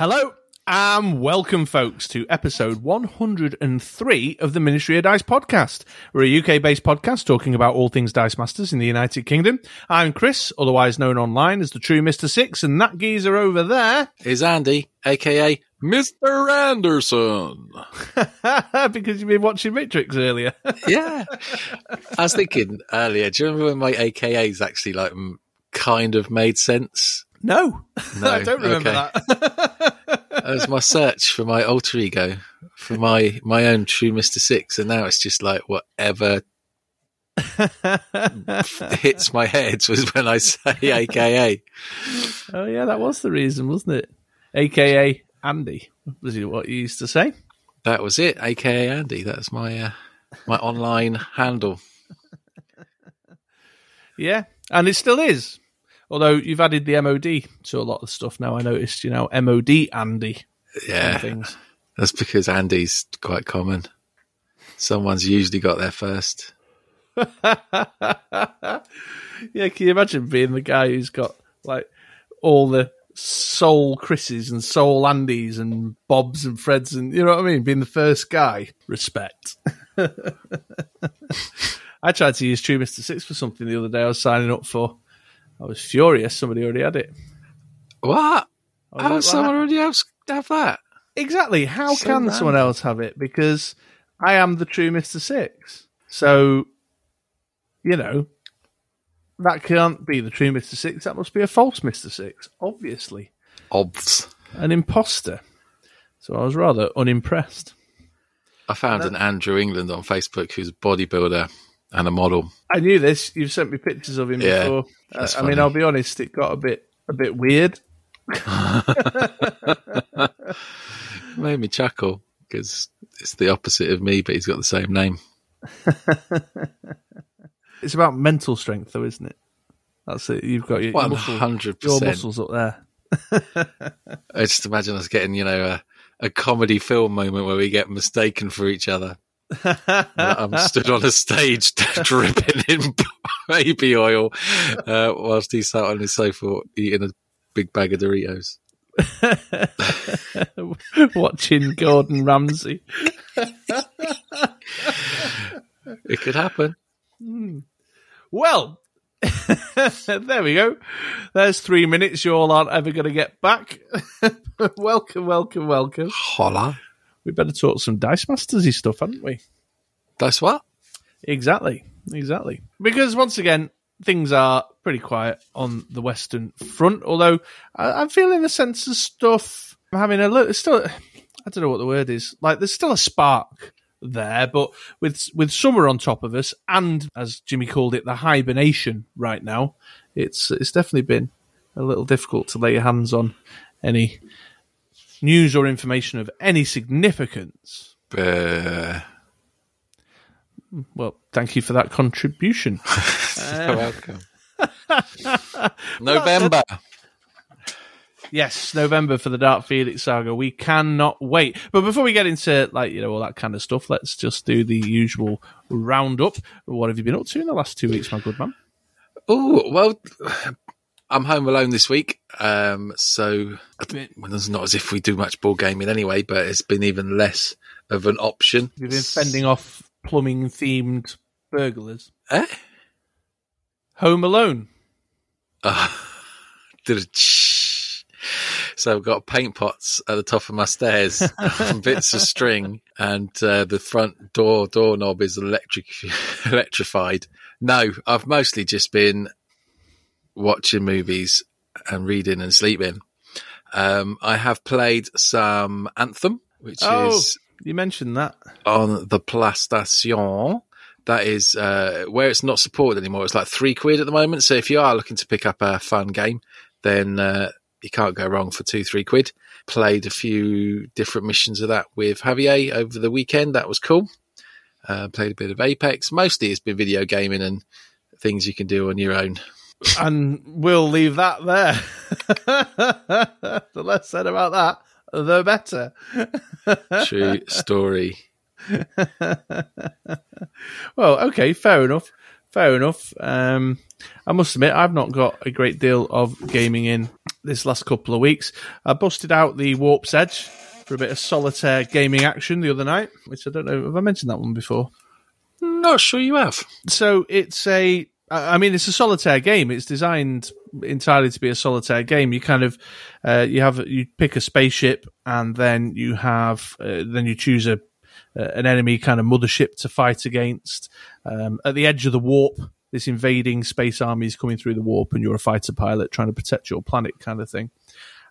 Hello and welcome, folks, to episode 103 of the Ministry of Dice podcast. We're a UK based podcast talking about all things Dice Masters in the United Kingdom. I'm Chris, otherwise known online as the True Mr. Six, and that geezer over there is Andy, aka Mr. Anderson. because you've been watching Matrix earlier. yeah. I was thinking earlier, do you remember when my AKAs actually like kind of made sense? No, no I don't remember okay. that. that was my search for my alter ego, for my my own true Mister Six, and now it's just like whatever hits my head was when I say AKA. Oh yeah, that was the reason, wasn't it? AKA Andy was it what you used to say. That was it, AKA Andy. That's my uh, my online handle. Yeah, and it still is. Although you've added the MOD to a lot of stuff now, I noticed. You know, MOD Andy. Yeah, things. That's because Andy's quite common. Someone's usually got there first. yeah, can you imagine being the guy who's got like all the soul Chris's and soul Andys and Bobs and Freds and you know what I mean? Being the first guy. Respect. I tried to use True Mr. Six for something the other day I was signing up for. I was furious. Somebody already had it. What? How like, someone already have, have that? Exactly. How so can random. someone else have it? Because I am the true Mister Six. So, you know, that can't be the true Mister Six. That must be a false Mister Six. Obviously, obs, an imposter. So I was rather unimpressed. I found an Andrew England on Facebook who's a bodybuilder and a model. I knew this. You've sent me pictures of him yeah, before. I mean, I'll be honest, it got a bit a bit weird. Made me chuckle because it's the opposite of me, but he's got the same name. it's about mental strength, though, isn't it? That's it. You've got your, one hundred percent your muscles up there. I just imagine us getting, you know, a, a comedy film moment where we get mistaken for each other. I'm stood on a stage dripping in baby oil uh, whilst he's sat on his sofa eating a big bag of Doritos. Watching Gordon Ramsay. it could happen. Mm. Well, there we go. There's three minutes you all aren't ever going to get back. welcome, welcome, welcome. Holla we better talk some Dice Mastersy stuff, haven't we? Dice what? Exactly, exactly. Because once again, things are pretty quiet on the Western Front. Although I, am feeling a sense of stuff. I'm having a little. Still, I don't know what the word is. Like there's still a spark there, but with with summer on top of us, and as Jimmy called it, the hibernation right now, it's it's definitely been a little difficult to lay your hands on any news or information of any significance. Uh... Well, thank you for that contribution. You're welcome. November. Yes, November for the Dark Phoenix saga. We cannot wait. But before we get into like you know all that kind of stuff, let's just do the usual roundup. What have you been up to in the last two weeks, my good man? Oh well, I'm home alone this week, um, so well, it's not as if we do much board gaming anyway, but it's been even less of an option. You've been fending off plumbing themed burglars. Eh? Home Alone. Uh, so I've got paint pots at the top of my stairs, bits of string, and uh, the front door doorknob is electric electrified. No, I've mostly just been watching movies and reading and sleeping. Um, I have played some Anthem, which oh, is you mentioned that on the PlayStation. That is uh, where it's not supported anymore. It's like three quid at the moment. So if you are looking to pick up a fun game, then uh, you can't go wrong for two, three quid. Played a few different missions of that with Javier over the weekend. That was cool. Uh, played a bit of Apex. Mostly it's been video gaming and things you can do on your own and we'll leave that there. the less said about that, the better. True story. well, okay, fair enough. Fair enough. Um, I must admit, I've not got a great deal of gaming in this last couple of weeks. I busted out the Warp's Edge for a bit of solitaire gaming action the other night, which I don't know have I mentioned that one before. Not sure you have. So it's a, I mean, it's a solitaire game. It's designed entirely to be a solitaire game. You kind of, uh, you have, you pick a spaceship and then you have, uh, then you choose a, uh, an enemy kind of mothership to fight against. Um, at the edge of the warp, this invading space army is coming through the warp and you're a fighter pilot trying to protect your planet kind of thing.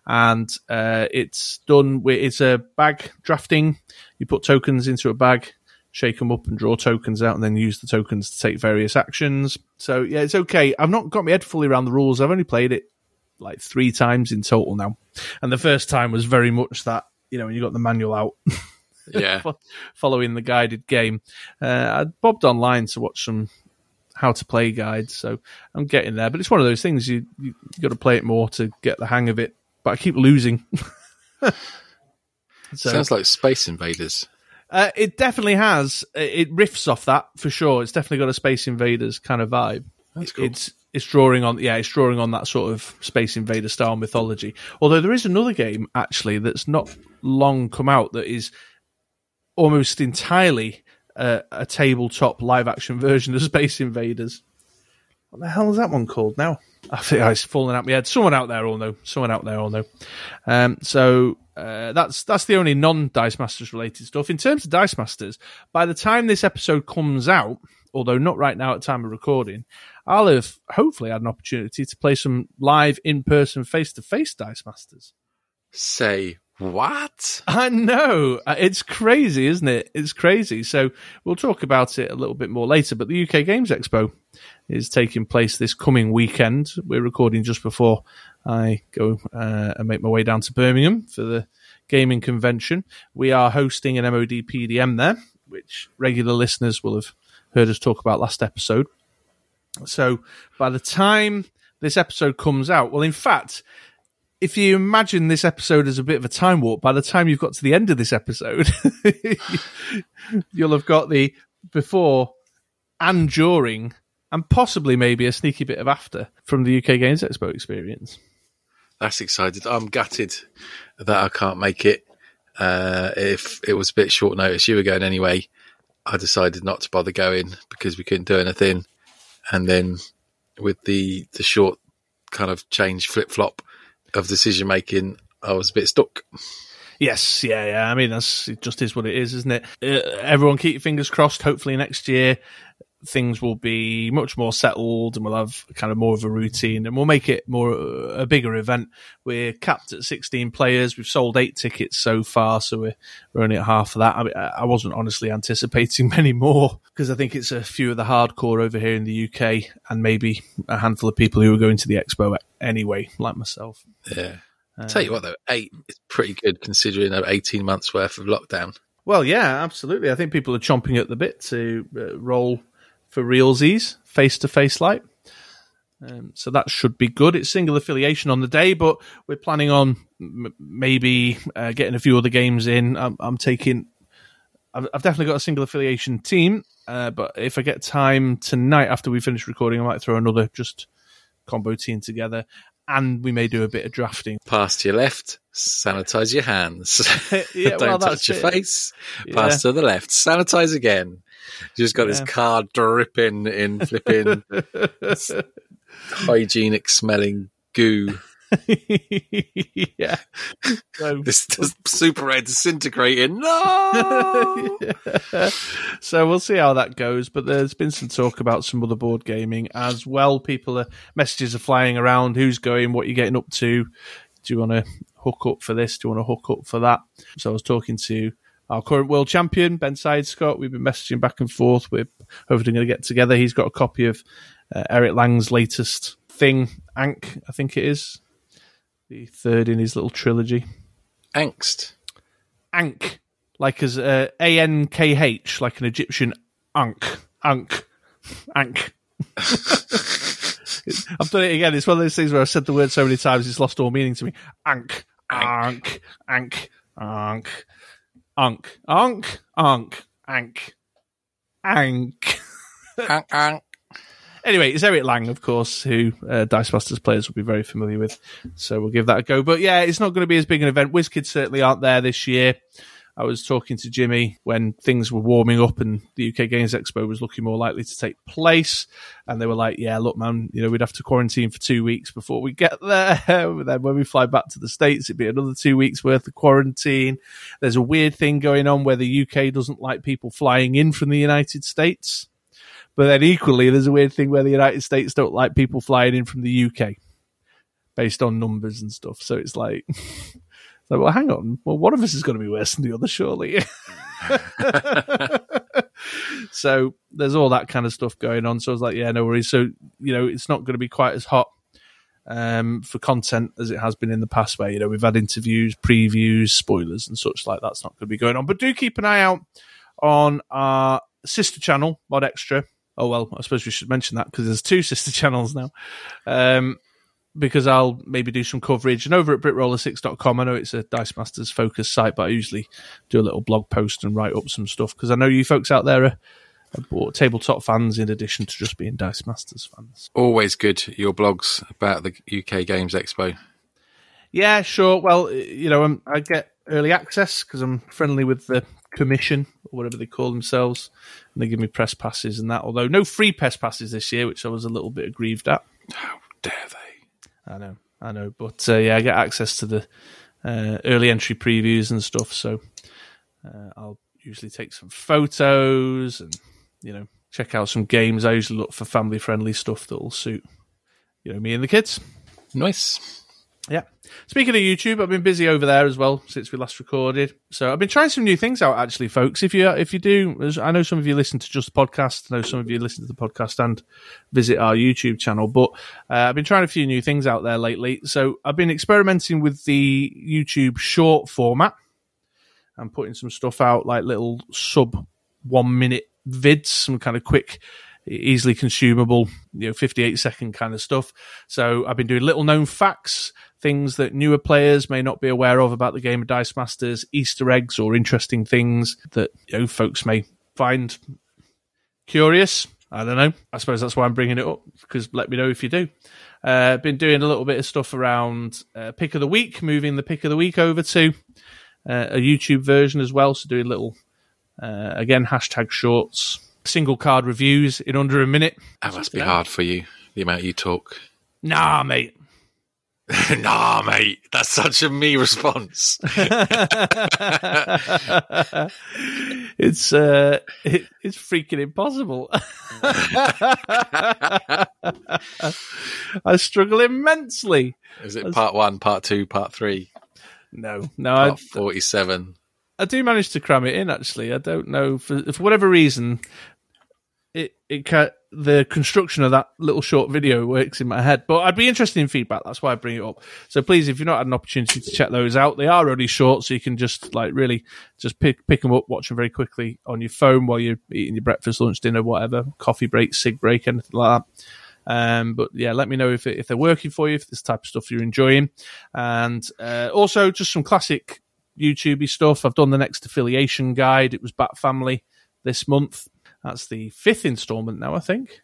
And, uh, it's done with, it's a bag drafting. You put tokens into a bag shake them up and draw tokens out and then use the tokens to take various actions. So yeah, it's okay. I've not got my head fully around the rules. I've only played it like three times in total now. And the first time was very much that, you know, when you got the manual out. Yeah. following the guided game. Uh, I bobbed online to watch some how to play guides, so I'm getting there. But it's one of those things you you, you got to play it more to get the hang of it. But I keep losing. so, Sounds like Space Invaders. Uh, it definitely has. It riffs off that for sure. It's definitely got a Space Invaders kind of vibe. That's cool. It's it's drawing on yeah, it's drawing on that sort of Space Invader style mythology. Although there is another game actually that's not long come out that is almost entirely uh, a tabletop live action version of Space Invaders. What the hell is that one called now? I think it's fallen out my head. Someone out there will know. Someone out there will know. Um, so uh, that's that's the only non Dice Masters related stuff. In terms of Dice Masters, by the time this episode comes out, although not right now at time of recording, I'll have hopefully had an opportunity to play some live in person face to face Dice Masters. Say what? I know. Uh, It's crazy, isn't it? It's crazy. So we'll talk about it a little bit more later. But the UK Games Expo is taking place this coming weekend. We're recording just before I go uh, and make my way down to Birmingham for the gaming convention. We are hosting an MOD PDM there, which regular listeners will have heard us talk about last episode. So by the time this episode comes out, well, in fact, if you imagine this episode as a bit of a time warp, by the time you've got to the end of this episode, you'll have got the before and during, and possibly maybe a sneaky bit of after from the UK Games Expo experience. That's excited. I'm gutted that I can't make it. Uh, if it was a bit short notice, you were going anyway. I decided not to bother going because we couldn't do anything. And then with the the short kind of change flip flop of decision making, I was a bit stuck. Yes, yeah, yeah. I mean, that's it just is what it is, isn't it? Uh, everyone keep your fingers crossed. Hopefully next year things will be much more settled and we'll have kind of more of a routine and we'll make it more uh, a bigger event. We're capped at 16 players. We've sold eight tickets so far, so we're, we're only at half of that. I, mean, I wasn't honestly anticipating many more because I think it's a few of the hardcore over here in the UK and maybe a handful of people who are going to the expo anyway, like myself. Yeah. Tell you what, though, eight is pretty good considering uh, 18 months worth of lockdown. Well, yeah, absolutely. I think people are chomping at the bit to uh, roll for realsies face to face like. Um, so that should be good. It's single affiliation on the day, but we're planning on m- maybe uh, getting a few other games in. I'm, I'm taking. I've, I've definitely got a single affiliation team, uh, but if I get time tonight after we finish recording, I might throw another just combo team together, and we may do a bit of drafting. Pass to your left, sanitize your hands. Yeah, Don't well, touch your it. face. Yeah. Pass to the left, sanitize again. You just got this car dripping in flipping hygienic smelling goo. yeah. So, This, this super red disintegrating. No. so we'll see how that goes. But there's been some talk about some other board gaming as well. People are messages are flying around. Who's going? What are you getting up to? Do you want to hook up for this? Do you want to hook up for that? So I was talking to our current world champion Ben Side Scott. We've been messaging back and forth. We're hopefully going to get together. He's got a copy of uh, Eric Lang's latest thing, Ankh, I think it is, the third in his little trilogy. Angst. Ankh, like as uh, A N K H, like an Egyptian Ankh, Ankh, Ankh. I've done it again. It's one of those things where I've said the word so many times it's lost all meaning to me. Ankh, Ankh, Ankh, Ankh, Ankh, Ankh, Ankh, Ankh, Ankh. Ang, ang. Anyway, it's Eric Lang, of course, who uh, Dice Masters players will be very familiar with. So we'll give that a go. But yeah, it's not going to be as big an event. WizKids certainly aren't there this year. I was talking to Jimmy when things were warming up and the UK Games Expo was looking more likely to take place. And they were like, yeah, look, man, you know, we'd have to quarantine for two weeks before we get there. then when we fly back to the States, it'd be another two weeks worth of quarantine. There's a weird thing going on where the UK doesn't like people flying in from the United States. But then equally, there's a weird thing where the United States don't like people flying in from the UK based on numbers and stuff. So it's like, so, well, hang on. Well, one of us is going to be worse than the other, surely. so there's all that kind of stuff going on. So I was like, yeah, no worries. So, you know, it's not going to be quite as hot um, for content as it has been in the past, where, you know, we've had interviews, previews, spoilers, and such like that's not going to be going on. But do keep an eye out on our sister channel, Mod Extra. Oh, well, I suppose we should mention that because there's two sister channels now. Um, because I'll maybe do some coverage. And over at BritRoller6.com, I know it's a Dice Masters focus site, but I usually do a little blog post and write up some stuff because I know you folks out there are, are tabletop fans in addition to just being Dice Masters fans. Always good, your blogs about the UK Games Expo. Yeah, sure. Well, you know, I'm, I get early access because I'm friendly with the commission or whatever they call themselves, and they give me press passes and that. Although no free press passes this year, which I was a little bit aggrieved at. How dare they? I know, I know, but uh, yeah, I get access to the uh, early entry previews and stuff, so uh, I'll usually take some photos and you know check out some games. I usually look for family friendly stuff that will suit you know me and the kids. Nice. Yeah. Speaking of YouTube, I've been busy over there as well since we last recorded. So I've been trying some new things out, actually, folks. If you if you do, I know some of you listen to just the podcast. I know some of you listen to the podcast and visit our YouTube channel. But uh, I've been trying a few new things out there lately. So I've been experimenting with the YouTube short format. I'm putting some stuff out like little sub one minute vids, some kind of quick easily consumable, you know, 58 second kind of stuff. So I've been doing little known facts, things that newer players may not be aware of about the game of Dice Masters, Easter eggs or interesting things that, you know, folks may find curious. I don't know. I suppose that's why I'm bringing it up because let me know if you do. Uh, been doing a little bit of stuff around uh, pick of the week, moving the pick of the week over to uh, a YouTube version as well. So doing little, uh, again, hashtag shorts, single card reviews in under a minute. That must be hard for you, the amount you talk. Nah, mate. nah, mate. That's such a me response. it's uh, it, it's freaking impossible. I struggle immensely. Is it part one, part two, part three? No, no. Part I, forty-seven. I do manage to cram it in. Actually, I don't know for for whatever reason. It it ca- the construction of that little short video works in my head, but I'd be interested in feedback. That's why I bring it up. So please, if you've not had an opportunity to check those out, they are only short, so you can just like really just pick pick them up, watch them very quickly on your phone while you're eating your breakfast, lunch, dinner, whatever, coffee break, cig break, anything like that. Um, but yeah, let me know if if they're working for you, if this type of stuff you're enjoying, and uh, also just some classic YouTubey stuff. I've done the next affiliation guide. It was Bat Family this month. That's the fifth installment now, I think.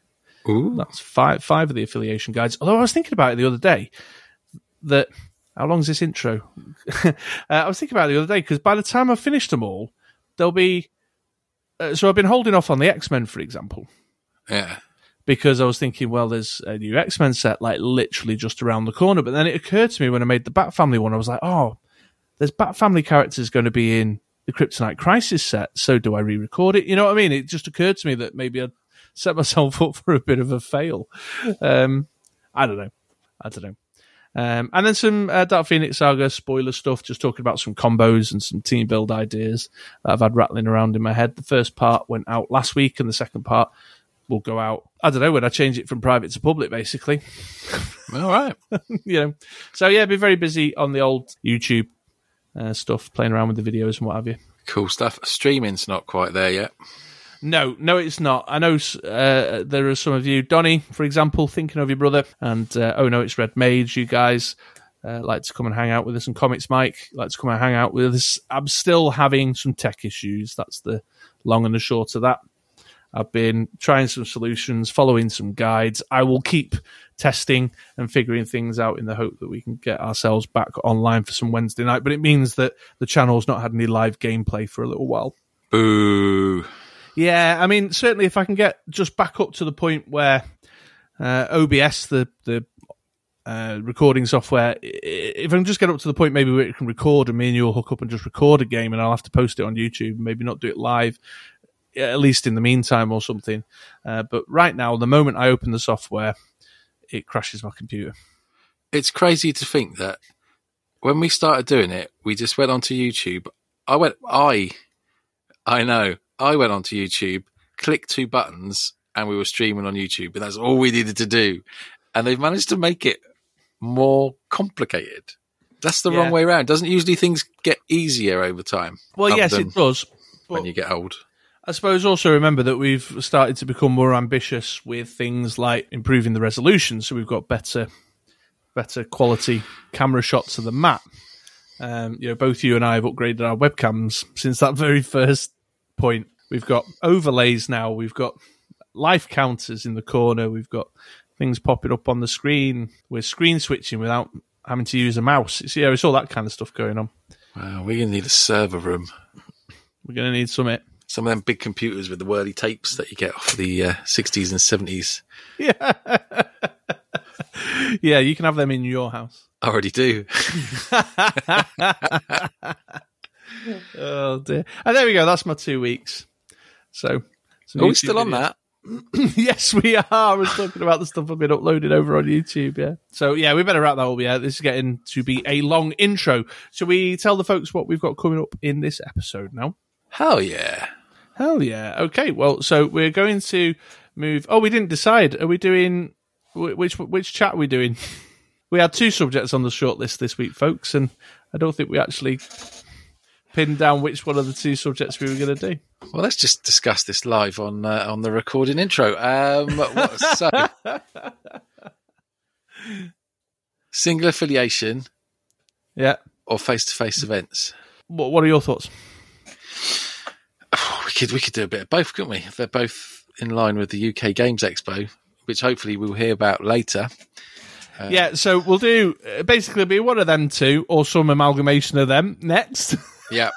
Ooh. That's five five of the affiliation guides. Although I was thinking about it the other day that how long's this intro? uh, I was thinking about it the other day because by the time I've finished them all, there'll be. Uh, so I've been holding off on the X Men, for example, Yeah. because I was thinking, well, there's a new X Men set like literally just around the corner. But then it occurred to me when I made the Bat Family one, I was like, oh, there's Bat Family characters going to be in the Kryptonite Crisis set. So do I re-record it? You know what I mean? It just occurred to me that maybe I'd set myself up for a bit of a fail. Um, I don't know. I don't know. Um, and then some uh, Dark Phoenix Saga spoiler stuff, just talking about some combos and some team build ideas that I've had rattling around in my head. The first part went out last week, and the second part will go out. I don't know when I change it from private to public, basically. All right. you know, so yeah, be very busy on the old YouTube uh, stuff, playing around with the videos and what have you. Cool stuff. Streaming's not quite there yet. No, no, it's not. I know uh, there are some of you, Donny, for example, thinking of your brother, and uh, oh no, it's Red Mage. You guys uh, like to come and hang out with us, and Comics Mike like to come and hang out with us. I'm still having some tech issues. That's the long and the short of that. I've been trying some solutions, following some guides. I will keep testing and figuring things out in the hope that we can get ourselves back online for some Wednesday night. But it means that the channel's not had any live gameplay for a little while. Boo. Yeah, I mean, certainly if I can get just back up to the point where uh, OBS, the the uh, recording software, if I can just get up to the point maybe where it can record and me and you'll hook up and just record a game and I'll have to post it on YouTube, maybe not do it live, at least in the meantime or something. Uh, but right now, the moment I open the software, it crashes my computer. It's crazy to think that when we started doing it, we just went onto YouTube. I went, I, I know, I went onto YouTube, clicked two buttons, and we were streaming on YouTube, and that's all we needed to do. And they've managed to make it more complicated. That's the Yeah. wrong way around. Doesn't usually things get easier over time? Well, yes, it does. when you get old. I suppose also remember that we've started to become more ambitious with things like improving the resolution, so we've got better, better quality camera shots of the map. Um, you know, both you and I have upgraded our webcams since that very first point. We've got overlays now. We've got life counters in the corner. We've got things popping up on the screen. We're screen switching without having to use a mouse. It's, yeah, it's all that kind of stuff going on. Wow, we're going to need a server room. We're going to need some it. Some of them big computers with the whirly tapes that you get off the uh, 60s and 70s. Yeah. yeah, you can have them in your house. I already do. Oh dear. And there we go. That's my two weeks. So, so Are we still on that? yes, we are. I was talking about the stuff I've been uploading over on YouTube. Yeah. So yeah, we better wrap that up. Yeah, this is getting to be a long intro. Shall we tell the folks what we've got coming up in this episode now? Hell yeah. Hell yeah. Okay. Well, so we're going to move. Oh, we didn't decide. Are we doing which which chat are we doing? We had two subjects on the short list this week, folks, and I don't think we actually pinned down which one of the two subjects we were going to do. Well, let's just discuss this live on uh, on the recording intro. Um, what, so, single affiliation Yeah. or face to face events? What What are your thoughts? We could we could do a bit of both, couldn't we? They're both in line with the UK Games Expo, which hopefully we'll hear about later. yeah. So we'll do uh, basically be one of them two or some amalgamation of them next. Yeah,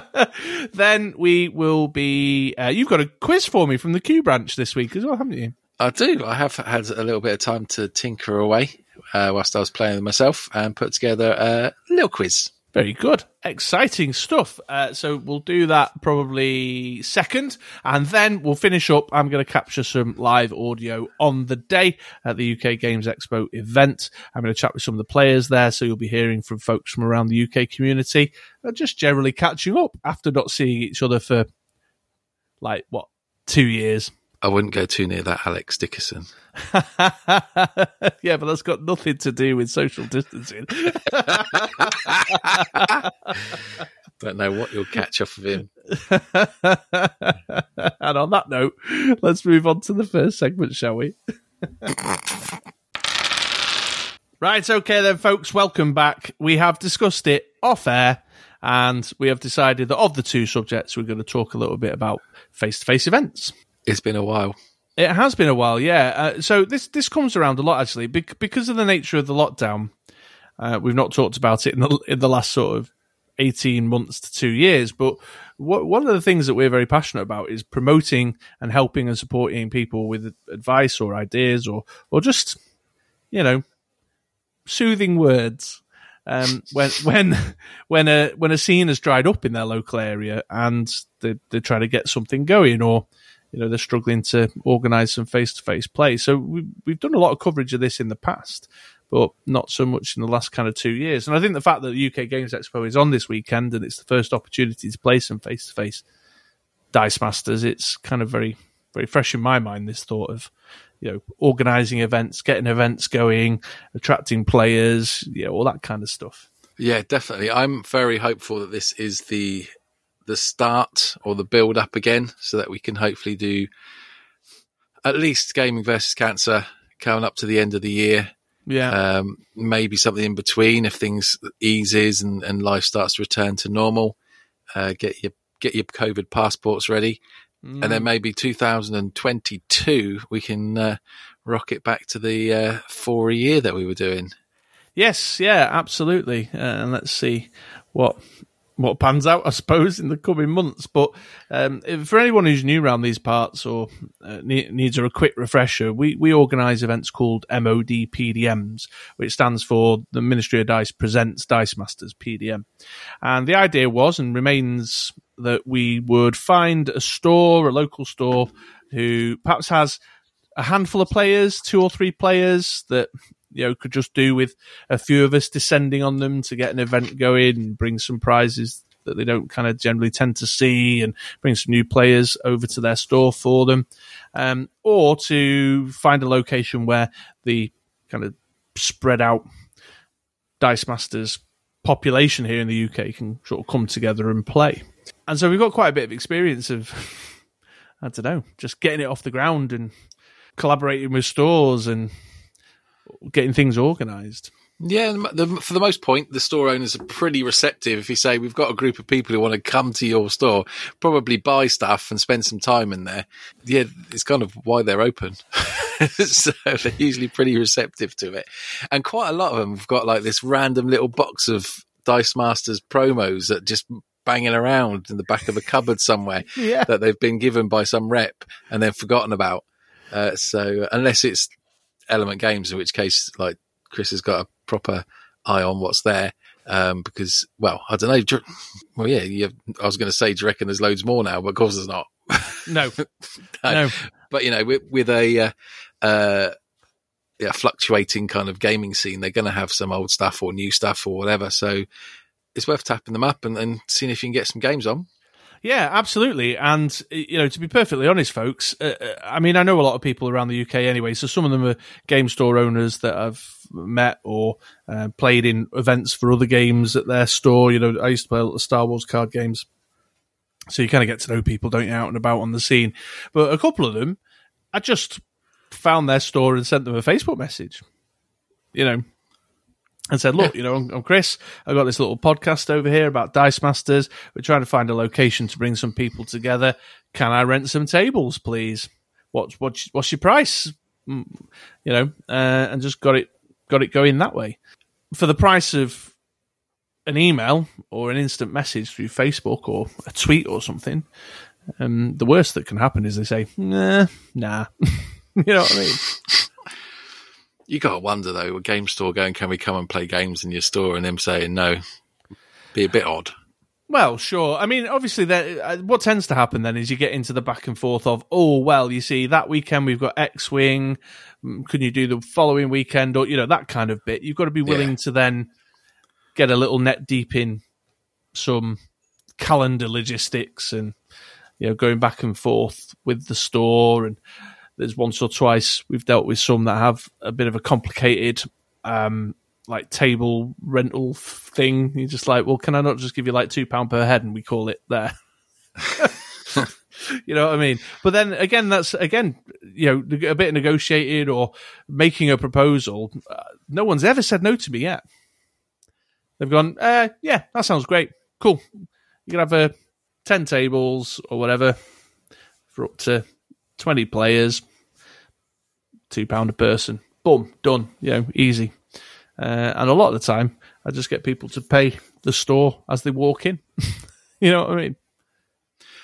then we will be. Uh, you've got a quiz for me from the Q branch this week as well, haven't you? I do. I have had a little bit of time to tinker away uh, whilst I was playing with myself and put together a little quiz. Very good. Exciting stuff. Uh, so we'll do that probably second, and then we'll finish up. I'm going to capture some live audio on the day at the UK Games Expo event. I'm going to chat with some of the players there, so you'll be hearing from folks from around the UK community, uh, just generally catching up after not seeing each other for like what two years. I wouldn't go too near that Alex Dickerson. yeah, but that's got nothing to do with social distancing. Don't know what you'll catch off of him. and on that note, let's move on to the first segment, shall we? right, okay then, folks, welcome back. We have discussed it off air, and we have decided that of the two subjects, we're going to talk a little bit about face to face events. It's been a while. It has been a while, yeah. Uh, so this this comes around a lot actually, Bec- because of the nature of the lockdown. Uh, we've not talked about it in the in the last sort of eighteen months to two years, but one of the things that we're very passionate about is promoting and helping and supporting people with advice or ideas or or just you know soothing words. Um, when when when a when a scene has dried up in their local area and they they're trying to get something going or you know they're struggling to organise some face to face play. So we, we've done a lot of coverage of this in the past, but not so much in the last kind of two years. And I think the fact that the UK Games Expo is on this weekend and it's the first opportunity to play some face to face Dice Masters, it's kind of very very fresh in my mind. This thought of you know organising events, getting events going, attracting players, you know all that kind of stuff. Yeah, definitely. I'm very hopeful that this is the the start or the build up again, so that we can hopefully do at least gaming versus cancer coming up to the end of the year. Yeah, Um, maybe something in between if things eases and, and life starts to return to normal. Uh, get your get your COVID passports ready, and then maybe 2022 we can uh, rock it back to the uh, four a year that we were doing. Yes, yeah, absolutely. Uh, and let's see what what pans out, I suppose, in the coming months. But um, if- for anyone who's new around these parts or uh, ne- needs a quick refresher, we, we organise events called MOD PDMs, which stands for the Ministry of Dice Presents Dice Masters PDM. And the idea was and remains that we would find a store, a local store, who perhaps has a handful of players, two or three players that you know could just do with a few of us descending on them to get an event going and bring some prizes that they don't kind of generally tend to see and bring some new players over to their store for them. Um, or to find a location where the kind of spread out dice masters population here in the uk can sort of come together and play. And so we've got quite a bit of experience of i don't know just getting it off the ground and collaborating with stores and getting things organized Yeah, the, for the most point, the store owners are pretty receptive. If you say we've got a group of people who want to come to your store, probably buy stuff and spend some time in there. Yeah, it's kind of why they're open. so they're usually pretty receptive to it, and quite a lot of them have got like this random little box of Dice Masters promos that just banging around in the back of a cupboard somewhere yeah that they've been given by some rep and then forgotten about. Uh, so unless it's Element Games, in which case, like Chris has got a proper eye on what's there. Um, because, well, I don't know. do Well, yeah, you I was going to say, do you reckon there's loads more now? But of course there's not. no No. no But, you know, with, with a, uh, uh, yeah, fluctuating kind of gaming scene, they're going to have some old stuff or new stuff or whatever. So it's worth tapping them up and, and seeing if you can get some games on. Yeah, absolutely. And, you know, to be perfectly honest, folks, uh, uh, I mean, I know a lot of people around the UK anyway, so some of them are game store owners that I've met or uh, played in events for other games at their store. You know, I used to play a lot of Star Wars card games. So you kind of get to know people, don't you, out and about on the scene. But a couple of them, I just found their store and sent them a Facebook message, you know, and said, look, you know, I'm, Chris. I've got this little podcast over here about Dice Masters. We're trying to find a location to bring some people together. Can I rent some tables, please? What's what's what's your price? Mm, You know, uh, and just got it got it going that way for the price of an email or an instant message through Facebook or a tweet or something. Um, the worst that can happen is they say, nah, nah. you know what I mean? You got to wonder though, a game store going, can we come and play games in your store? And them saying no, be a bit odd. Well, sure. I mean, obviously, that uh, what tends to happen then is you get into the back and forth of, oh, well, you see, that weekend we've got X Wing. Mm, Can you do the following weekend, or you know that kind of bit? You've got to be willing Yeah. to then get a little net deep in some calendar logistics and you know going back and forth with the store. And there's once or twice we've dealt with some that have a bit of a complicated um, like table rental thing. You're just like, well, can I not just give you like two pound per head and we call it there? you know what I mean? But then again, that's again, you know, a bit negotiated or making a proposal. Uh, no one's ever said no to me yet. They've gone, uh, yeah, that sounds great, cool. You can have uh, ten tables or whatever for up to twenty players, two pound a person. Boom, done. You know, easy. Uh, and a lot of the time, I just get people to pay the store as they walk in. you know what I mean?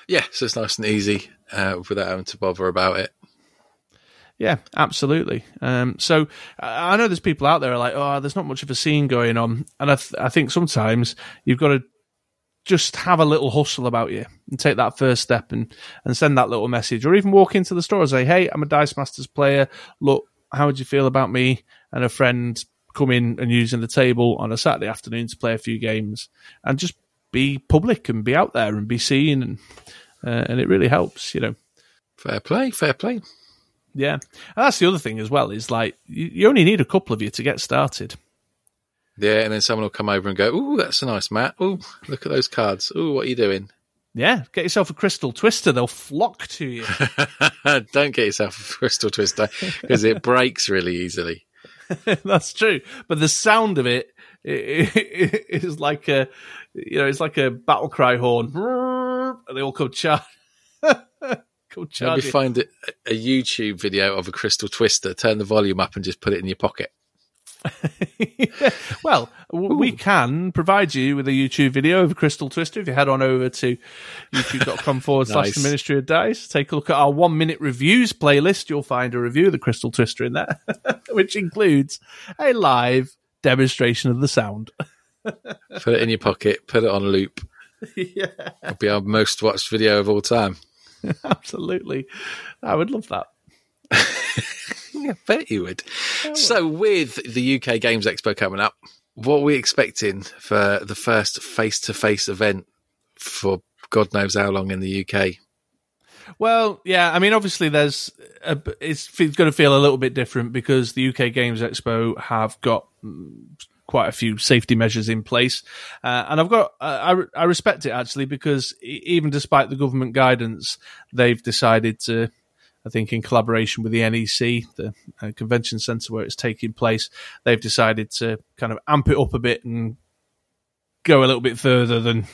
Yeah, so it's nice and easy uh, without having to bother about it. Yeah, absolutely. Um, so I I know there's people out there who are like, oh, there's not much of a scene going on, and I, th- I think sometimes you've got to just have a little hustle about you and take that first step and and send that little message, or even walk into the store and say, hey, I'm a Dice Masters player. Look, how would you feel about me and a friend coming and using the table on a Saturday afternoon to play a few games and just be public and be out there and be seen and uh, and it really helps, you know. Fair play, fair play. Yeah, and that's the other thing as well. Is like you, you only need a couple of you to get started. Yeah, and then someone will come over and go, "Ooh, that's a nice mat. Ooh, look at those cards. Ooh, what are you doing?" Yeah, get yourself a crystal twister; they'll flock to you. Don't get yourself a crystal twister because it breaks really easily. that's true, but the sound of it, i i like a, you know, it's like a battle cry horn, and they all come charge. Come Maybe charge it. find a, a YouTube video of a crystal twister, turn the volume up, and just put it in your pocket. well, w- we can provide you with a YouTube video of a Crystal Twister. If you head on over to youtube.com forward slash the Ministry of Dice, take a look at our one minute reviews playlist. You'll find a review of the Crystal Twister in there, which includes a live demonstration of the sound. Put it in your pocket, put it on loop. yeah, It'll be our most watched video of all time. absolutely. I would love that. Yeah, I bet you would. So, with the UK Games Expo coming up, what are we expecting for the first face to face event for God knows how long in the UK? Well, yeah, I mean, obviously, there's a, it's, it's going to feel a little bit different because the UK Games Expo have got mm, quite a few safety measures in place, uh, and I've got uh, I, I respect it actually because even despite the government guidance, they've decided to. I think in collaboration with the NEC, the uh, convention centre where it's taking place, they've decided to kind of amp it up a bit and go a little bit further than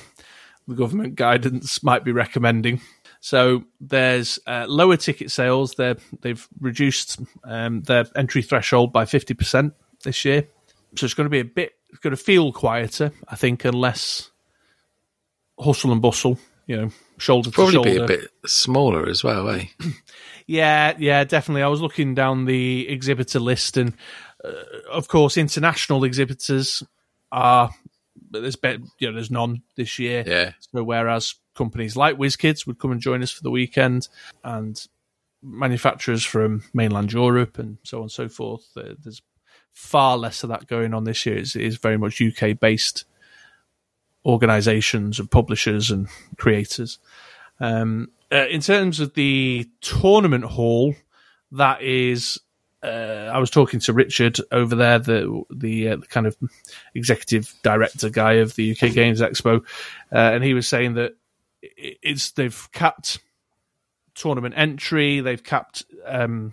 the government guidance might be recommending. So there's uh, lower ticket sales. They're, they've reduced um, their entry threshold by 50% this year. So it's going to be a bit, it's going to feel quieter, I think, unless hustle and bustle, you know, shoulder to Probably be a bit smaller as well, eh? Yeah, yeah, definitely. I was looking down the exhibitor list, and uh, of course, international exhibitors are but there's you know there's none this year. Yeah. So whereas companies like WizKids would come and join us for the weekend, and manufacturers from mainland Europe and so on and so forth, there- there's far less of that going on this year. It's, it is very much UK based organisations and publishers and creators. Um, uh, in terms of the tournament hall, that is. Uh, I was talking to Richard over there, the the, uh, the kind of executive director guy of the UK Games Expo, uh, and he was saying that it's they've capped tournament entry, they've capped um,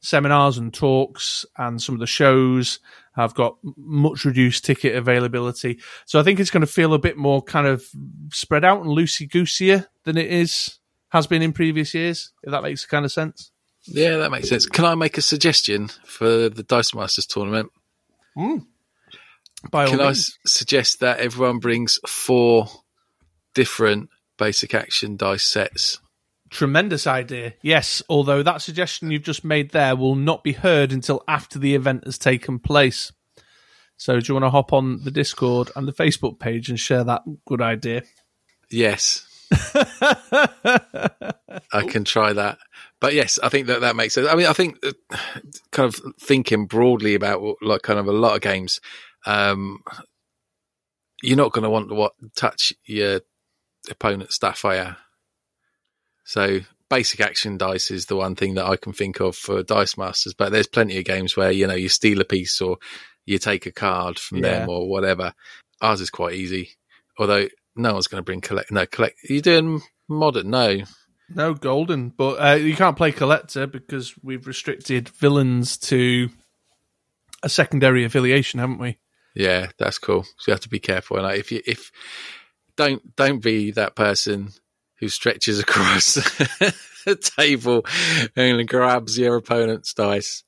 seminars and talks, and some of the shows have got much reduced ticket availability. So I think it's going to feel a bit more kind of spread out and loosey gooseier than it is has been in previous years. If that makes kind of sense. Yeah, that makes sense. Can I make a suggestion for the Dice Masters tournament? Hmm. By all Can I suggest that everyone brings four different basic action dice sets? Tremendous idea. Yes, although that suggestion you've just made there will not be heard until after the event has taken place. So, do you want to hop on the Discord and the Facebook page and share that good idea? Yes. I can try that. But yes, I think that that makes sense. I mean, I think uh, kind of thinking broadly about like kind of a lot of games, um, you're not going to want to what, touch your opponent's you? So basic action dice is the one thing that I can think of for Dice Masters, but there's plenty of games where, you know, you steal a piece or you take a card from Yeah. them or whatever. Ours is quite easy. Although no one's going to bring collect. No, collect. Are you doing modern? No. No, golden, but uh, you can't play collector because we've restricted villains to a secondary affiliation, haven't we? Yeah, that's cool. So you have to be careful. And like, if you if don't don't be that person who stretches across the table and grabs your opponent's dice.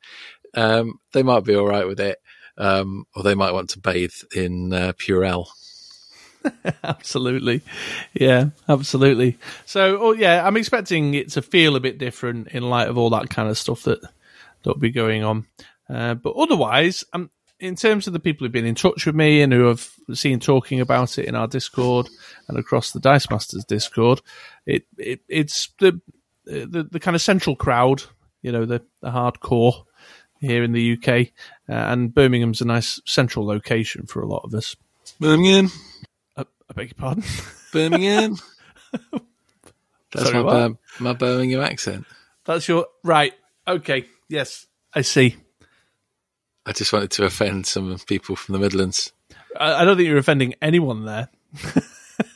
Um, they might be all right with it, um, or they might want to bathe in uh, Purell. absolutely. Yeah, absolutely. So, oh yeah, I'm expecting it to feel a bit different in light of all that kind of stuff that that'll be going on. Uh, but otherwise, um, in terms of the people who've been in touch with me and who have seen talking about it in our Discord and across the Dice Masters Discord, it, it it's the, the the kind of central crowd, you know, the the hardcore here in the UK, uh, and Birmingham's a nice central location for a lot of us. Birmingham, I beg your pardon. Birmingham. That's Sorry, my? My Birmingham accent. That's your right. Okay. Yes, I see. I just wanted to offend some people from the Midlands. I, I don't think you're offending anyone there.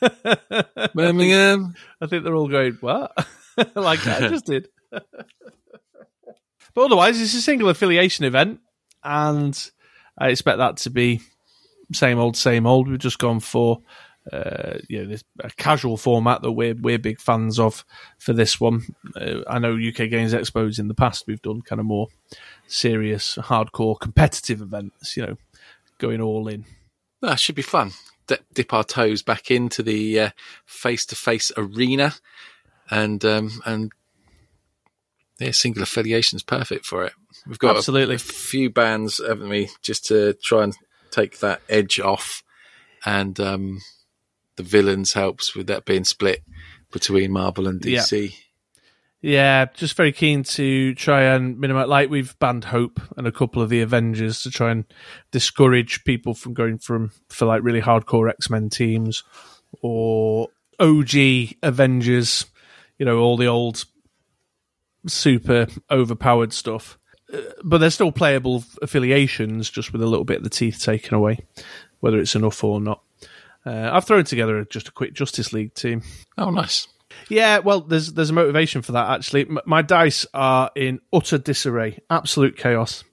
Birmingham. I think they're all going what, like I just did. but otherwise, it's a single affiliation event, and I expect that to be same old, same old. We've just gone for uh, you know, this a casual format that we're we're big fans of for this one. Uh, I know UK Games Expos in the past we've done kind of more serious, hardcore, competitive events. You know, going all in. That should be fun. D- dip our toes back into the face to face arena, and um, and yeah, single affiliation is perfect for it. We've got Absolutely. A, a few bands, haven't we, just to try and take that edge off, and um, the villains helps with that being split between Marvel and DC. Yeah, just very keen to try and minimize. Like we've banned Hope and a couple of the Avengers to try and discourage people from going from for like really hardcore X Men teams or OG Avengers. You know, all the old super overpowered stuff. Uh, But they're still playable affiliations, just with a little bit of the teeth taken away, whether it's enough or not. Uh, I've thrown together just a quick Justice League team. Oh, nice. Yeah, well, there's there's a motivation for that actually. M- my dice are in utter disarray, absolute chaos.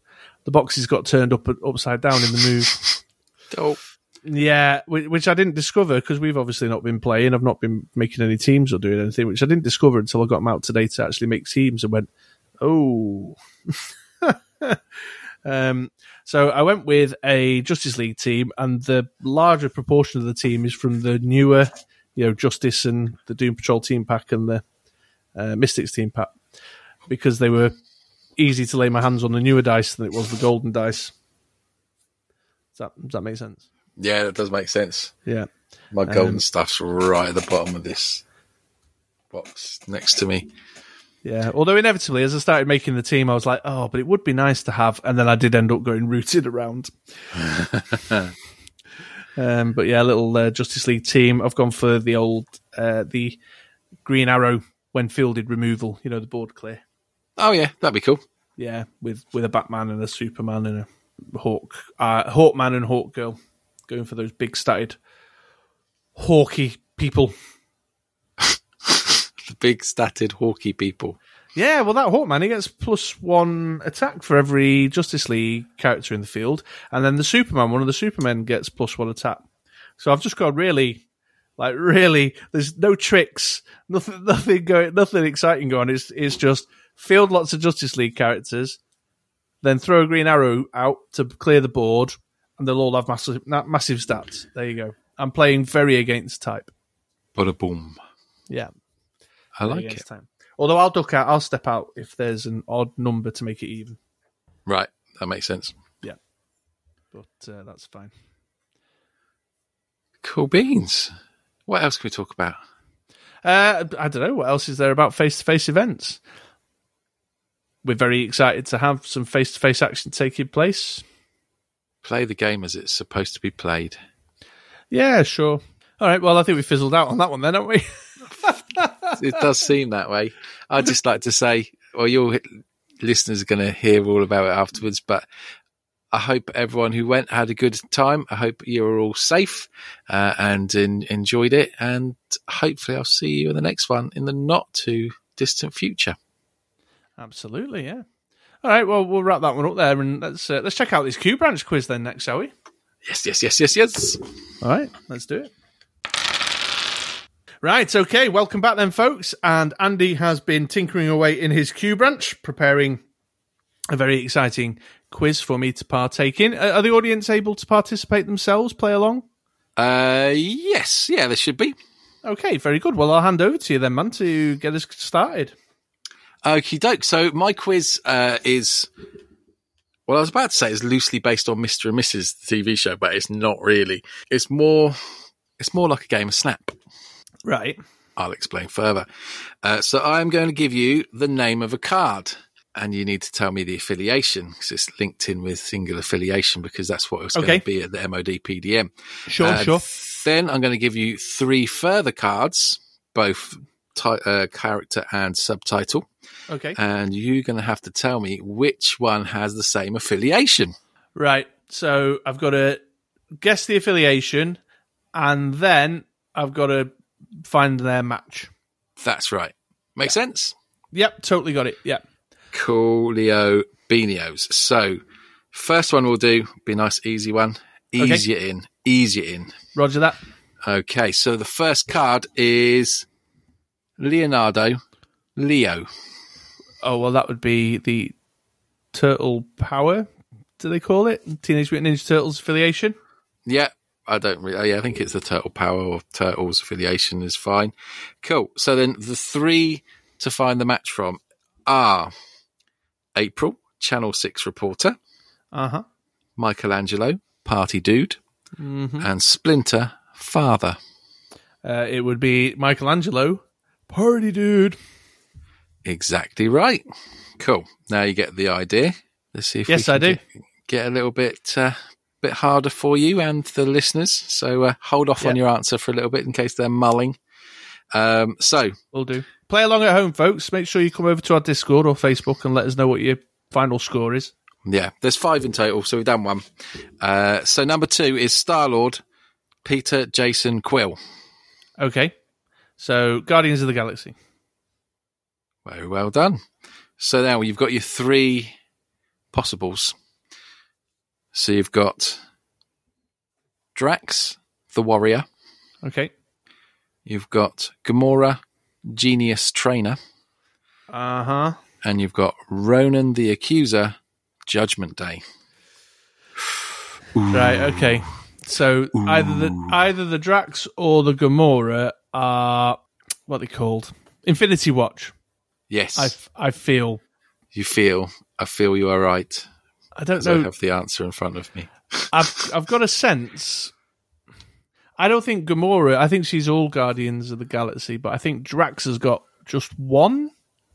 The boxes got turned up upside down in the move. Oh, Yeah, which I didn't discover because we've obviously not been playing. I've not been making any teams or doing anything, which I didn't discover until I got them out today to actually make teams and went, oh. um, so I went with a Justice League team, and the larger proportion of the team is from the newer, you know, Justice and the Doom Patrol team pack and the uh, Mystics team pack because they were easy to lay my hands on the newer dice than it was the golden dice. Does that, does that make sense? yeah, that does make sense. Yeah. My golden Um, stuff's right at the bottom of this box next to me. Yeah, although inevitably, as I started making the team, I was like, "Oh, but it would be nice to have," and then I did end up going rooted around. um, but yeah, little uh, Justice League team. I've gone for the old uh, the Green Arrow when fielded removal. You know, the board clear. Oh, yeah, that'd be cool. Yeah, with with a Batman and a Superman and a Hawk, uh, Hawkman and Hawk Girl, going for those big statted, hawky people. The big statted hawky people. Yeah, well, that Hawkman, he gets plus one attack for every Justice League character in the field. And then the Superman, one of the Supermen gets plus one attack. So I've just got really, like, really, there's no tricks, nothing, nothing going, nothing exciting going. It's, it's just field lots of Justice League characters, then throw a green arrow out to clear the board, and they'll all have massive, massive stats. There you go. I'm playing very against type. But a boom. Yeah. I like it. time. Although I'll duck out, I'll step out if there's an odd number to make it even. Right, that makes sense. Yeah, but uh, that's fine. Cool beans. What else can we talk about? Uh, I don't know what else is there about face-to-face events. We're very excited to have some face-to-face action taking place. Play the game as it's supposed to be played. Yeah, sure. All right. Well, I think we fizzled out on that one then, haven't we? It does seem that way. I'd just like to say, well, your listeners are going to hear all about it afterwards, but I hope everyone who went had a good time. I hope you were all safe uh, and in, enjoyed it. And hopefully, I'll see you in the next one in the not too distant future. Absolutely. Yeah. All right. Well, we'll wrap that one up there, and let's uh, let's check out this Q branch quiz then next, shall we? Yes, yes, yes, yes, yes. All right, let's do it. Right, okay, welcome back then, folks. And Andy has been tinkering away in his Q branch, preparing a very exciting quiz for me to partake in. Uh, Are the audience able to participate themselves, play along? Uh, yes, yeah, there should be. Okay, very good. Well, I'll hand over to you then, man, to get us started. Okie doke. So my quiz uh, is, well, I was about to say it's loosely based on Mr. and Mrs. the TV show, but it's not really. It's more, it's more like a game of Snap. Right. I'll explain further. Uh, so I'm going to give you the name of a card, and you need to tell me the affiliation because it's linked in with single affiliation because that's what it's Okay. going to be at the MOD PDM. Sure, Uh, sure. Then I'm going to give you three further cards, both ti- uh, character and subtitle, Okay. and you're going to have to tell me which one has the same affiliation. Right. So I've got to guess the affiliation, and then I've got to find their match. That's right. Make sense? Yep, totally got it. Yep. Coolio Beanios. So, first one we'll do be a nice, easy one. Ease Okay. in. You in. Roger that. Okay, so the first card is Leonardo Leo. Oh well, that would be the Turtle Power. Do they call it Teenage Mutant Ninja Turtles affiliation? Yeah, I don't really. Yeah, I think it's the Turtle Power or Turtles affiliation is fine. Cool. So then the three to find the match from are April, Channel Six reporter, Uh huh. Michelangelo, party dude, Mm-hmm. and Splinter, father. Uh, it would be Michelangelo, party dude. Exactly right. Cool. Now you get the idea. Let's see if Yes, we I do. Get, get a little bit uh, bit harder for you and the listeners. So uh, hold off on your answer for a little bit in case they're mulling. Um, so Will do. Play along at home, folks. Make sure you come over to our Discord or Facebook and let us know what your final score is. yeah, there's five in total. So we've done one. Uh, so number two is Star Lord, Peter Jason Quill. Okay. So, Guardians of the Galaxy. Very well done. So now you've got your three possibles. So you've got Drax, the warrior. Okay. You've got Gamora, genius trainer. Uh huh. And you've got Ronan the accuser, judgment day. Right. Okay. So either the either the Drax or the Gamora are what they called Infinity Watch. Yes, I, I feel. you feel. I feel you are right. I don't As I know. have the answer in front of me. I've I've got a sense. I don't think Gamora. I think she's all Guardians of the Galaxy, but I think Drax has got just one,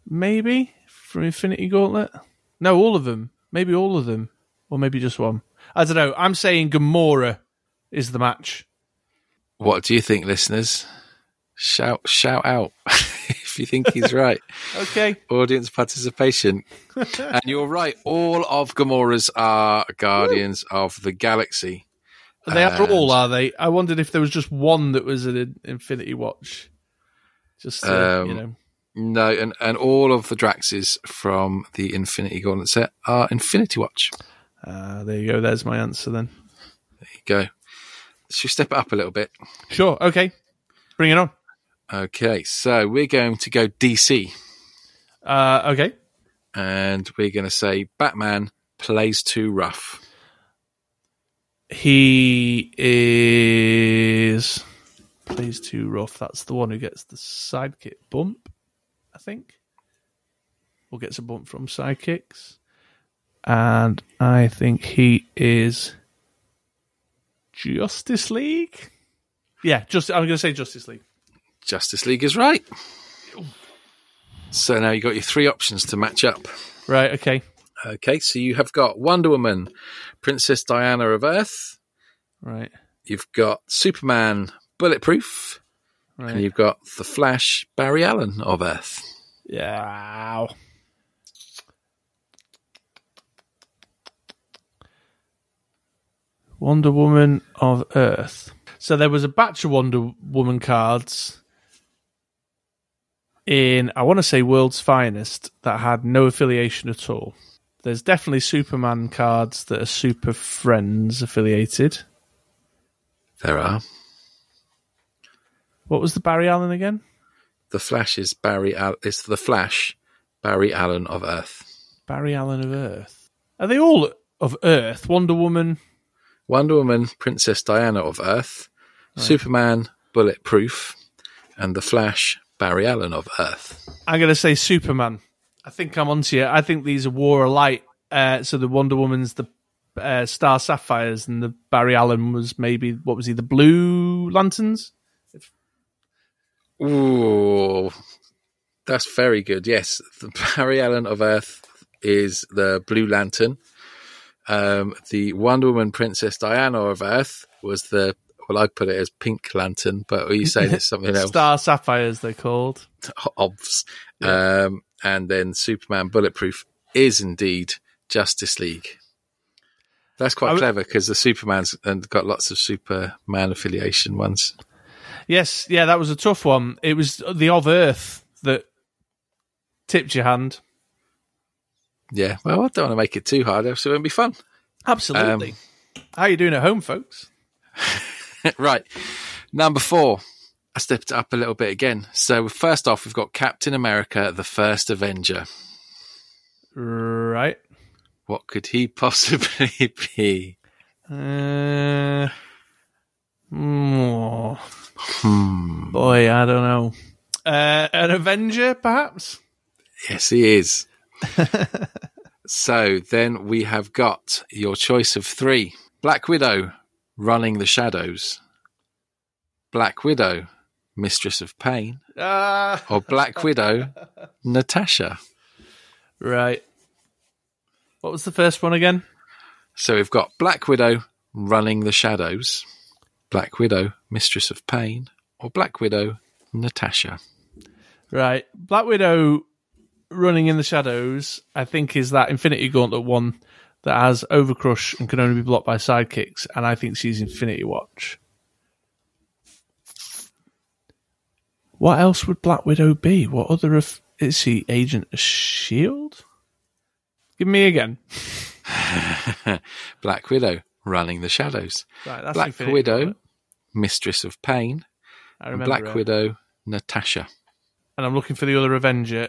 maybe from Infinity Gauntlet. No, all of them. Maybe all of them, or maybe just one. I don't know. I'm saying Gamora is the match. What do you think, listeners? Shout, shout out if you think he's right. Okay. Audience participation, and you're right. All of Gamora's are Guardians of the Galaxy. They are all, are they? I wondered if there was just one that was an Infinity Watch. Just Um, you know. No, and, and all of the Draxes from the Infinity Gauntlet set are Infinity Watch. Uh, there you go. There's my answer then. There you go. Should we step it up a little bit? Sure. Okay. Bring it on. Okay, so we're going to go DC, Uh, okay. and we're going to say Batman plays too rough. He is plays too rough. That's the one who gets the sidekick bump, I think, or gets a bump from sidekicks. And I think he is Justice League. Yeah, just I'm going to say Justice League. Justice League is right. So now you've got your three options to match up. Right. Okay. Okay, so you have got Wonder Woman, Princess Diana of Earth. Right. You've got Superman, Bulletproof, Right. and you've got the Flash, Barry Allen of Earth. Yeah. Wow. Wonder Woman of Earth. So there was a batch of Wonder Woman cards in, I want to say, World's Finest that had no affiliation at all. There's definitely Superman cards that are Super Friends affiliated. There are. What was the Barry Allen again? The Flash is Barry. Allen. it's the Flash, Barry Allen of Earth. Barry Allen of Earth. Are they all of Earth? Wonder Woman. Wonder Woman, Princess Diana of Earth, Superman, Bulletproof, and the Flash, Barry Allen of Earth. I'm going to say Superman. I think I'm onto you. I think these are War of Light. Uh, so the Wonder Woman's the uh, Star Sapphires, and the Barry Allen was maybe what was he? The Blue Lanterns. Ooh, that's very good. Yes, the Barry Allen of Earth is the Blue Lantern. Um, the Wonder Woman Princess Diana of Earth was the well, I put it as Pink Lantern, but are you saying it's something else. Star Sapphires, they're called. Obvs. Um, and then Superman Bulletproof is indeed Justice League. That's quite I w- clever because the Superman's and got lots of Superman affiliation ones. Yes, yeah, that was a tough one. It was the of Earth that tipped your hand. Yeah, well, I don't want to make it too hard, else it won't be fun. Absolutely. How are you doing at home, folks? right. Number four. I stepped up a little bit again. So first off, we've got Captain America, the First Avenger. Right. What could he possibly be? Uh, mm, Hmm. boy, I don't know. Uh, an Avenger, perhaps? Yes, he is. so then we have got your choice of three Black Widow, Running the Shadows, Black Widow, Mistress of Pain, Ah, or Black Widow, Natasha. right. What was the first one again? So we've got Black Widow, Running the Shadows, Black Widow, Mistress of Pain, or Black Widow, Natasha. Right. Black Widow running in the shadows, I think, is that Infinity Gauntlet one that has Overcrush and can only be blocked by sidekicks, and I think she's Infinity Watch. What else would Black Widow be? What other of is she Agent of Shield? Give me again. Black Widow, Running the Shadows, Right, that's Black Infinity Widow, Gauntlet. Mistress of Pain, I and remember Black her. Widow, Natasha. and I'm looking for the other Avenger.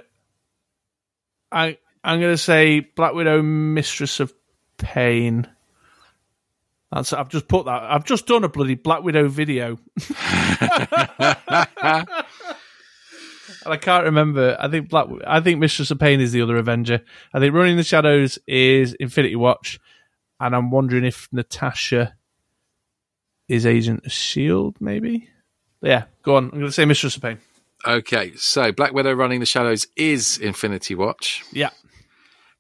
I I'm gonna say Black Widow, Mistress of Pain. That's I've just put that. I've just done a bloody Black Widow video, and I can't remember. I think Black. I think Mistress of Pain is the other Avenger. I think Running the Shadows is Infinity Watch, and I'm wondering if Natasha is Agent of Shield. Maybe. Yeah, go on. I'm going to say Mistress of Pain. Okay, so Black Widow Running the Shadows is Infinity Watch. Yeah.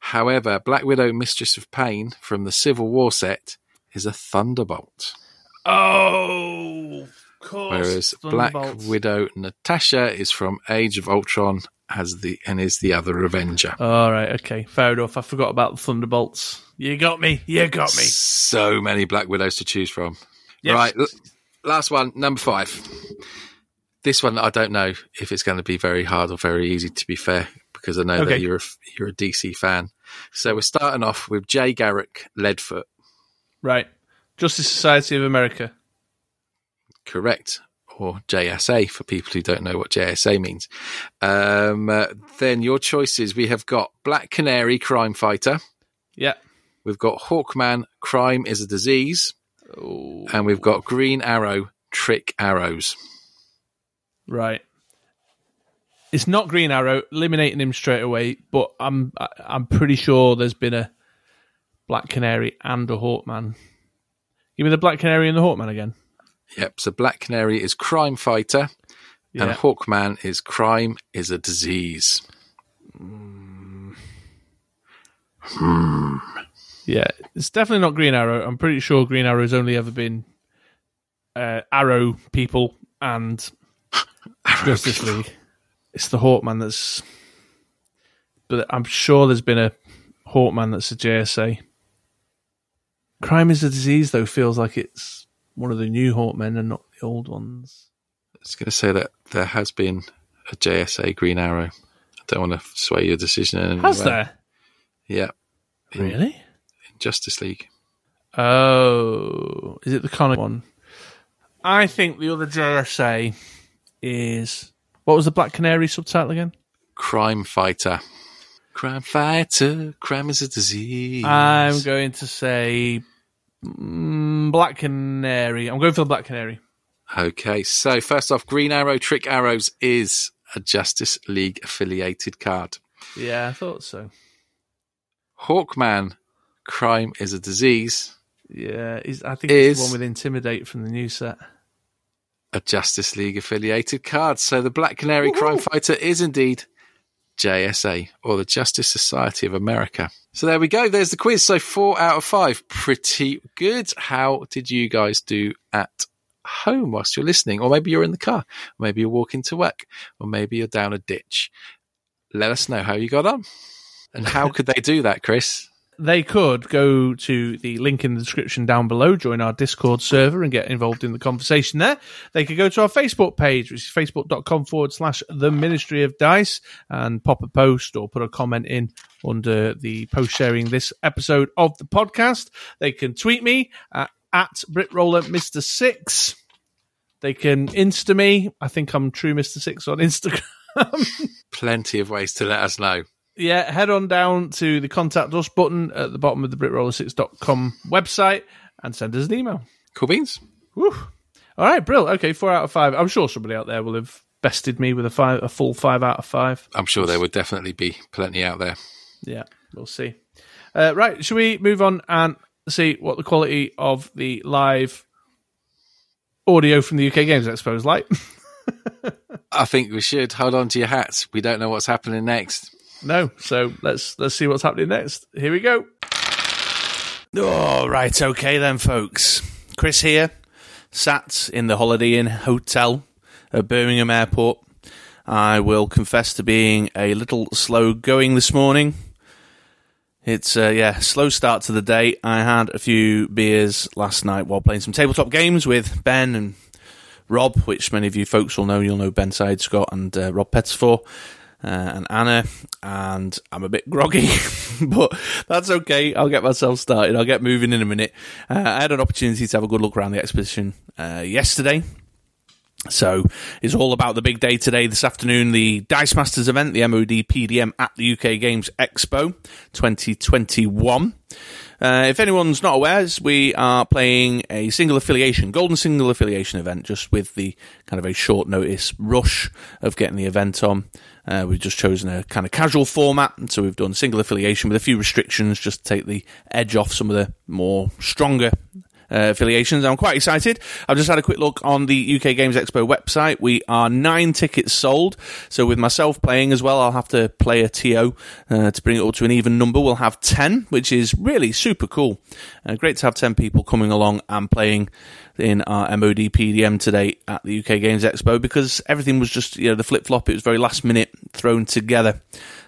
However, Black Widow Mistress of Pain from the Civil War set is a Thunderbolt. Oh, of course. Whereas Black Widow Natasha is from Age of Ultron as the and is the other Avenger. All right, okay, fair enough. I forgot about the Thunderbolts. You got me. You got me. So many Black Widows to choose from. Yes. Right, l- last one, number five. This one I don't know if it's going to be very hard or very easy. To be fair, because I know Okay. that you're a, you're a DC fan. So we're starting off with Jay Garrick Leadfoot. Right. Justice Society of America. correct, or JSA for people who don't know what JSA means. Um, uh, then your choices we have got Black Canary, Crime Fighter. Yeah. We've got Hawkman, Crime is a Disease. Oh, And we've got Green Arrow, Trick Arrows. right. It's not Green Arrow eliminating him straight away, but I'm I'm pretty sure there's been a Black Canary and a Hawkman. Give me the Black Canary and the Hawkman again. Yep, so Black Canary is Crime Fighter, and Hawkman is Crime is a Disease. Yeah, it's definitely not Green Arrow. I'm pretty sure Green Arrow's only ever been uh, Arrow people and Justice League. It's the Hawkman that's, but I'm sure there's been a Hawkman that's a JSA. Crime is a disease, though. Feels like it's one of the new Hawkmen and not the old ones. I was going to say that there has been a JSA Green Arrow. I don't want to sway your decision in Has way. there Yeah, in, really? in Justice League. Oh, is it the Connor one? I think the other JSA is what was the Black Canary subtitle again? Crime Fighter. Crime Fighter, crime is a disease. I'm going to say mm, Black Canary. I'm going for the Black Canary. Okay, so first off, Green Arrow Trick Arrows is a Justice League affiliated card. Yeah, I thought so. Hawkman, crime is a disease, Yeah, I think it's Is- the one with Intimidate from the new set. A Justice League affiliated card. So the Black Canary Crime Fighter is indeed JSA or the Justice Society of America. So there we go. There's the quiz. So four out of five. Pretty good. How did you guys do at home whilst you're listening? Or maybe you're in the car. Or maybe you're walking to work. Or maybe you're down a ditch. Let us know how you got on. And how could they do that, Chris? They could go to the link in the description down below, join our Discord server and get involved in the conversation there. They could go to our Facebook page, which is facebook.com forward slash the Ministry of Dice and pop a post or put a comment in under the post sharing this episode of the podcast. They can tweet me at, at BritRollerMr6. They can Insta me. I think I'm True Mister Six on Instagram. Plenty of ways to let us know. Yeah, head on down to the contact us button at the bottom of the BritRoller6.com website and send us an email. Cool beans. Woo. All right, Brill. Okay, four out of five. I'm sure somebody out there will have bested me with a five, a full five out of five. I'm sure there would definitely be plenty out there. Yeah, we'll see. Uh, right, should we move on and see what the quality of the live audio from the UK Games Expo is like? I think we should hold on to your hats. We don't know what's happening next. No, so let's let's see what's happening next. Here we go. Oh, right, okay then, folks. Chris here, sat in the Holiday Inn Hotel at Birmingham Airport. I will confess to being a little slow going this morning. It's uh, yeah, slow start to the day. I had a few beers last night while playing some tabletop games with Ben and Rob, which many of you folks will know. You'll know Ben Side Scott and uh, Rob Pettifor uh, and Anna. And I'm a bit groggy, but that's okay. I'll get myself started. I'll get moving in a minute. Uh, I had an opportunity to have a good look around the exposition uh, yesterday. So it's all about the big day today, this afternoon, the Dice Masters event, the MOD PDM at the UK Games Expo 2021. Uh, if anyone's not aware, we are playing a single affiliation, golden single affiliation event, just with the kind of a short notice rush of getting the event on. Uh, we've just chosen a kind of casual format, and so we've done single affiliation with a few restrictions just to take the edge off some of the more stronger affiliations. I'm quite excited. I've just had a quick look on the UK Games Expo website. We are nine tickets sold. So with myself playing as well, I'll have to play a TO uh, to bring it up to an even number. We'll have 10, which is really super cool. Uh, great to have 10 people coming along and playing in our MOD PDM today at the UK Games Expo because everything was just, you know, the flip flop. It was very last minute thrown together.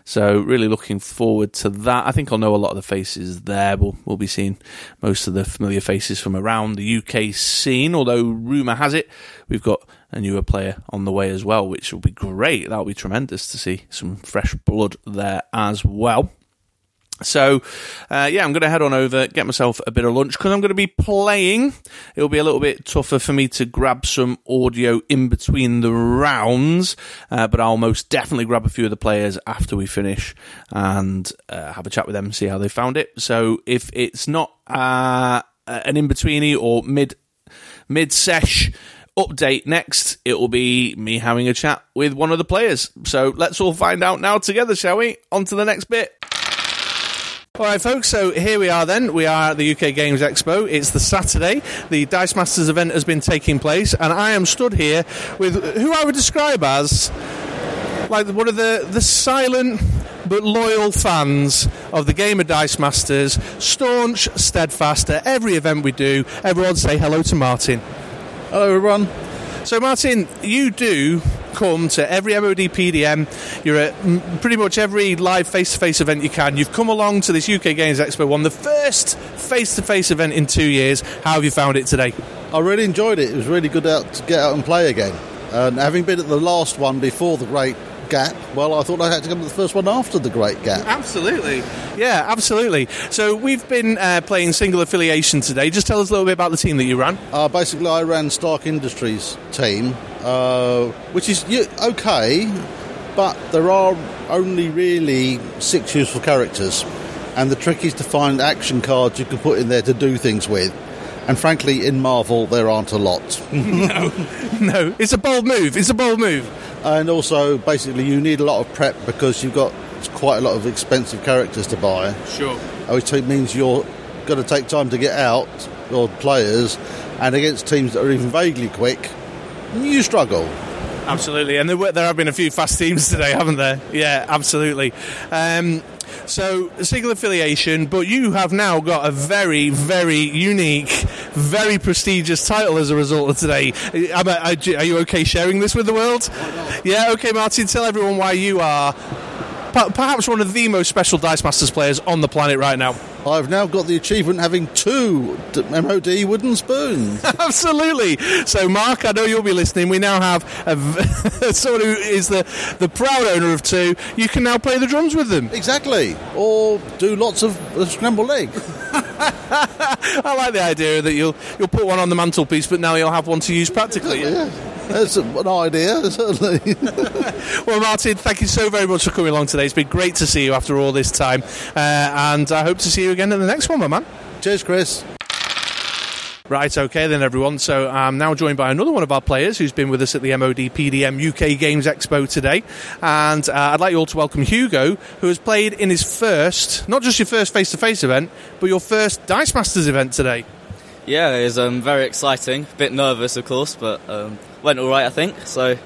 So really looking forward to that. I think I'll know a lot of the faces there. We'll, we'll be seeing most of the familiar faces from around the UK scene, although rumour has it we've got a newer player on the way as well, which will be great. That'll be tremendous to see some fresh blood there as well. So, uh, yeah, I'm going to head on over, get myself a bit of lunch because I'm going to be playing. It'll be a little bit tougher for me to grab some audio in between the rounds, uh, but I'll most definitely grab a few of the players after we finish and uh, have a chat with them, see how they found it. So, if it's not uh, an in betweeny or mid mid sesh update next, it will be me having a chat with one of the players. So, let's all find out now together, shall we? On to the next bit. All right, folks. So here we are. Then we are at the UK Games Expo. It's the Saturday. The Dice Masters event has been taking place, and I am stood here with who I would describe as like one of the the silent but loyal fans of the game of Dice Masters. Staunch, steadfast at every event we do. Everyone say hello to Martin. Hello, everyone. So, Martin, you do come to every MOD PDM. You're at pretty much every live face to face event you can. You've come along to this UK Games Expo one, the first face to face event in two years. How have you found it today? I really enjoyed it. It was really good out to get out and play again. And having been at the last one before the Great Gap, well, I thought I had to come to the first one after the Great Gap. Absolutely. Yeah, absolutely. So, we've been uh, playing single affiliation today. Just tell us a little bit about the team that you ran. Uh, basically, I ran Stark Industries team, uh, which is okay, but there are only really six useful characters, and the trick is to find action cards you can put in there to do things with. And frankly, in Marvel, there aren't a lot. No, no. it's a bold move. It's a bold move. and also, basically, you need a lot of prep because you've got quite a lot of expensive characters to buy, Sure. which means you're going to take time to get out, your players, and against teams that are even vaguely quick, you struggle. Absolutely, and there, were, there have been a few fast teams today, haven't there? Yeah, absolutely. Um, so, single affiliation, but you have now got a very, very unique, very prestigious title as a result of today. Uh, are you okay sharing this with the world? Yeah, okay, Martin, tell everyone why you are perhaps one of the most special Dice Masters players on the planet right now. I've now got the achievement having two MOD wooden spoons. Absolutely. So, Mark, I know you'll be listening. We now have a someone who is the, the proud owner of two. You can now play the drums with them. exactly. Or do lots of scrambled egg. I like the idea that you'll you'll put one on the mantelpiece, but now you'll have one to use practically. Yeah, that's an idea, certainly. Well, Martin, thank you so very much for coming along today. It's been great to see you after all this time, uh, and I hope to see you again in the next one, my man. Cheers, Chris. Right, okay then, everyone. So I'm now joined by another one of our players who's been with us at the MOD PDM UK Games Expo today. And uh, I'd like you all to welcome Hugo, who has played in his first, not just your first face to face event, but your first Dice Masters event today. Yeah, it was um, very exciting. A bit nervous, of course, but um, went all right, I think. So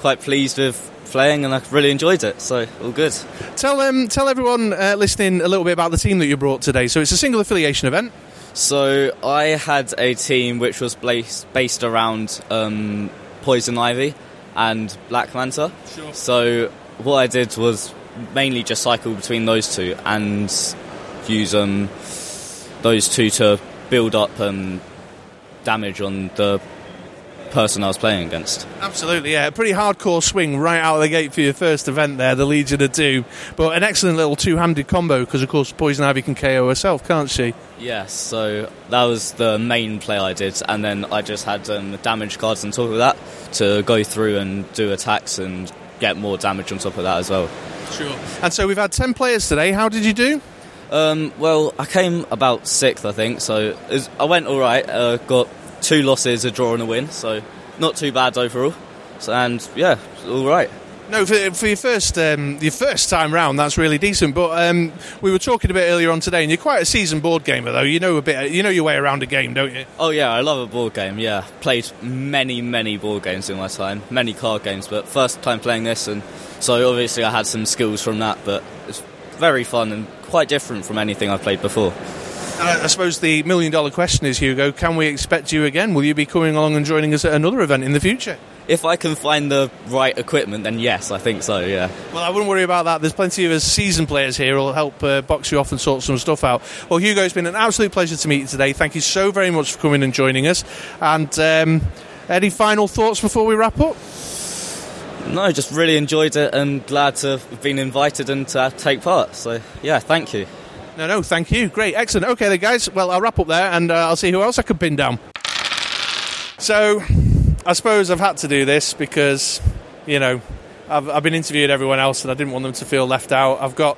quite pleased with playing, and I really enjoyed it. So all good. Tell um, tell everyone uh, listening a little bit about the team that you brought today. So it's a single affiliation event. So I had a team which was based, based around um, Poison Ivy and Black Manta. Sure. So what I did was mainly just cycle between those two and use um, those two to build up um, damage on the person I was playing against. Absolutely, yeah. A pretty hardcore swing right out of the gate for your first event there, the Legion of Doom. But an excellent little two handed combo because, of course, Poison Ivy can KO herself, can't she? Yes, so that was the main play I did, and then I just had um, damage cards on top of that to go through and do attacks and get more damage on top of that as well. Sure. And so we've had 10 players today. How did you do? Um, well, I came about sixth, I think, so was, I went all right. Uh, got two losses, a draw, and a win, so not too bad overall. So, and yeah, all right. No, for, for your first um, your first time round, that's really decent. But um, we were talking a bit earlier on today, and you're quite a seasoned board gamer, though. You know a bit, you know your way around a game, don't you? Oh yeah, I love a board game. Yeah, played many, many board games in my time, many card games, but first time playing this, and so obviously I had some skills from that. But it's very fun and quite different from anything I've played before. I, I suppose the million dollar question is, Hugo, can we expect you again? Will you be coming along and joining us at another event in the future? If I can find the right equipment, then yes, I think so. Yeah. Well, I wouldn't worry about that. There's plenty of us seasoned players here who'll help uh, box you off and sort some stuff out. Well, Hugo, it's been an absolute pleasure to meet you today. Thank you so very much for coming and joining us. And um, any final thoughts before we wrap up? No, just really enjoyed it and glad to have been invited and to take part. So yeah, thank you. No, no, thank you. Great, excellent. Okay, then, guys. Well, I'll wrap up there and uh, I'll see who else I can pin down. So, I suppose I've had to do this because, you know, I've, I've been interviewing everyone else and I didn't want them to feel left out. I've got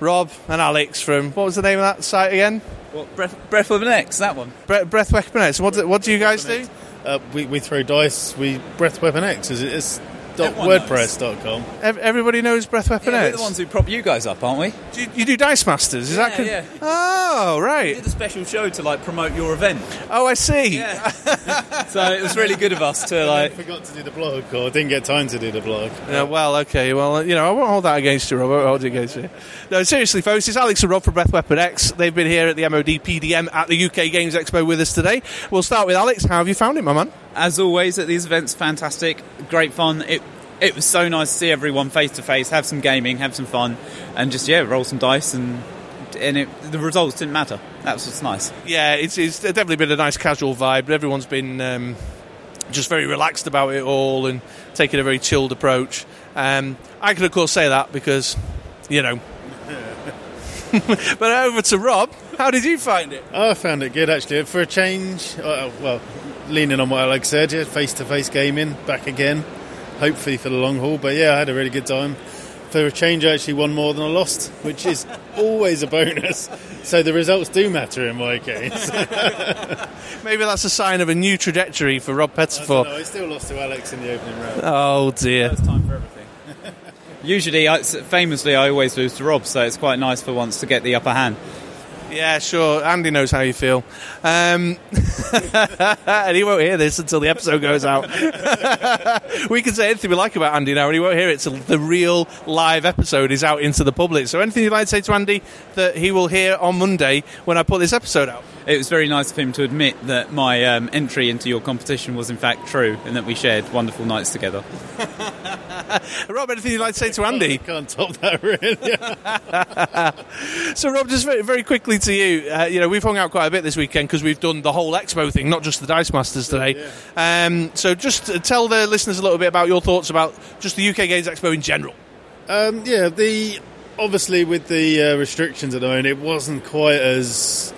Rob and Alex from, what was the name of that site again? What, breath, breath an X, that one. Bre- Breath Weapon X. What do, what do you guys do? Uh, we, we throw dice. We breath weapon X. Is it? It's Everyone wordpress.com. Ev- everybody knows Breath Weapon Yeah, we're the ones who prop you guys up, aren't we? do you, you do Dice Masters? Is that Yeah, con- yeah. Oh, We right. did a special show to like promote your event. Oh, I see. Yeah. so it was really good of us to I like. forgot to do the blog, or didn't get time to do the blog. Yeah, well, okay. Well, you know, I won't hold that against you, Rob. I won't hold it against you. No, seriously, folks, it's Alex and Rob from Breath Weapon X. They've been here at the MOD PDM at the UK Games Expo with us today. We'll start with Alex. How have you found it, my man? As always at these events, fantastic, great fun. It it was so nice to see everyone face to face, have some gaming, have some fun, and just yeah, roll some dice and. And it, the results didn't matter. That was what's nice. Yeah, it's, it's definitely been a nice casual vibe. Everyone's been um, just very relaxed about it all and taking a very chilled approach. Um, I can, of course, say that because, you know. but over to Rob. How did you find it? Oh, I found it good actually. For a change, uh, well, leaning on what Alex said, yeah, face-to-face gaming back again. Hopefully for the long haul, but yeah, I had a really good time. For a change, I actually won more than I lost, which is always a bonus. So the results do matter in my case. Maybe that's a sign of a new trajectory for Rob no, Pettifor. I still lost to Alex in the opening round. Oh dear. First time for everything. Usually, I, famously, I always lose to Rob, so it's quite nice for once to get the upper hand. Yeah, sure. Andy knows how you feel. Um, and he won't hear this until the episode goes out. we can say anything we like about Andy now, and he won't hear it till the real live episode is out into the public. So, anything you'd like to say to Andy that he will hear on Monday when I put this episode out? It was very nice of him to admit that my um, entry into your competition was in fact true and that we shared wonderful nights together. Rob, anything you'd like to say to Andy? Can't top that really. So, Rob, just very, very quickly to you. Uh, you know, we've hung out quite a bit this weekend because we've done the whole expo thing, not just the Dice Masters today. Um, so, just uh, tell the listeners a little bit about your thoughts about just the UK Games Expo in general. Um, yeah, the obviously with the uh, restrictions at the moment, it wasn't quite as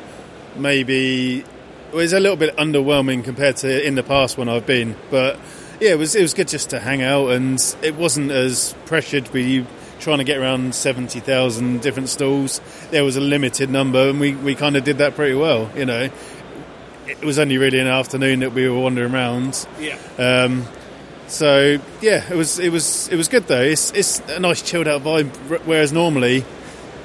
maybe it was a little bit underwhelming compared to in the past when I've been. But yeah, it was it was good just to hang out, and it wasn't as pressured with you trying to get around seventy thousand different stalls. There was a limited number, and we, we kind of did that pretty well. You know, it was only really an afternoon that we were wandering around. Yeah. Um, so yeah, it was it was it was good though. It's it's a nice chilled out vibe. Whereas normally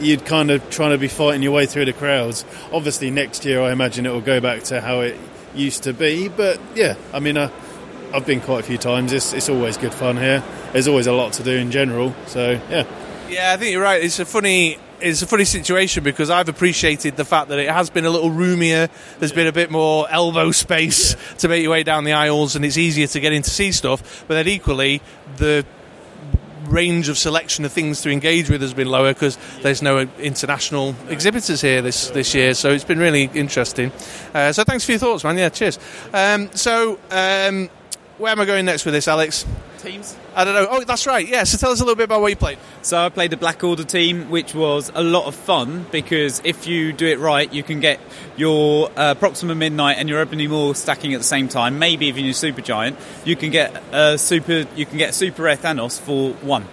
you'd kind of trying to be fighting your way through the crowds. Obviously, next year I imagine it will go back to how it used to be. But yeah, I mean, uh, I've been quite a few times. It's it's always good fun here. There's always a lot to do in general. So yeah. Yeah, I think you're right. It's a funny, it's a funny situation because I've appreciated the fact that it has been a little roomier. There's been a bit more elbow space to make your way down the aisles, and it's easier to get in to see stuff. But then equally, the range of selection of things to engage with has been lower because there's no international exhibitors here this this year. So it's been really interesting. Uh, so thanks for your thoughts, man. Yeah, cheers. Um, so um, where am I going next with this, Alex? Teams. I don't know. Oh, that's right. Yeah. So tell us a little bit about what you played. So I played the Black Order team, which was a lot of fun because if you do it right, you can get your uh, Proxima Midnight and your Ebony Maw stacking at the same time. Maybe even your Super Giant, you can get a super. You can get Super Rare Thanos for one,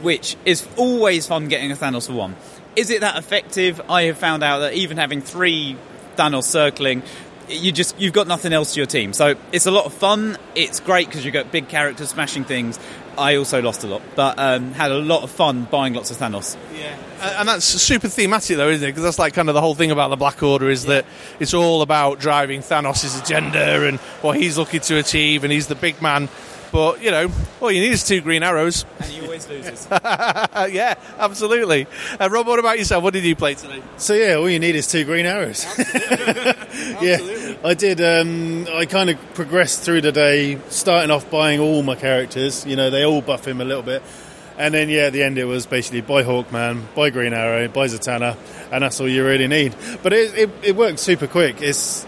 which is always fun getting a Thanos for one. Is it that effective? I have found out that even having three Thanos circling, you just you've got nothing else to your team. So it's a lot of fun. It's great because you've got big characters smashing things. I also lost a lot, but um, had a lot of fun buying lots of Thanos. Yeah, and that's super thematic, though, isn't it? Because that's like kind of the whole thing about the Black Order is that it's all about driving Thanos' agenda and what he's looking to achieve, and he's the big man. But you know, all you need is two green arrows. And he always loses. Yeah, absolutely. Uh, Rob, what about yourself? What did you play today? So yeah, all you need is two green arrows. yeah, I did. Um, I kind of progressed through the day, starting off buying all my characters. You know, they all buff him a little bit, and then yeah, at the end it was basically buy Hawkman, buy Green Arrow, buy Zatanna, and that's all you really need. But it it, it works super quick. It's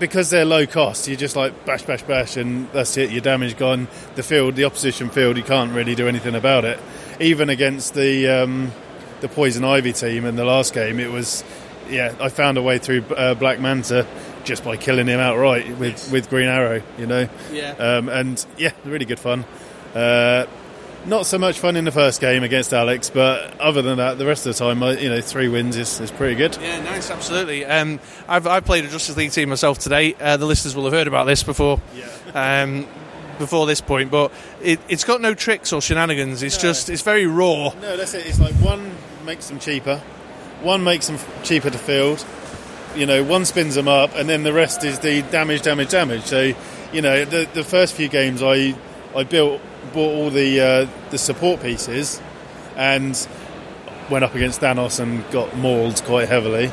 because they're low cost. You just like bash, bash, bash, and that's it. Your damage gone. The field, the opposition field, you can't really do anything about it. Even against the um, the Poison Ivy team in the last game, it was yeah. I found a way through uh, Black Manta just by killing him outright with with Green Arrow. You know, Yeah. um, and yeah, really good fun. Uh, not so much fun in the first game against Alex, but other than that, the rest of the time, you know, three wins is, is pretty good. Yeah, nice, absolutely. Um, I've, I've played a Justice League team myself today. Uh, the listeners will have heard about this before. Um, before this point, but it, it's got no tricks or shenanigans. It's just it's very raw. No, that's it. It's like one makes them cheaper, one makes them cheaper to field. You know, one spins them up, and then the rest is the damage, damage, damage. So, you know, the the first few games, I I built bought all the uh, the support pieces, and went up against Thanos and got mauled quite heavily.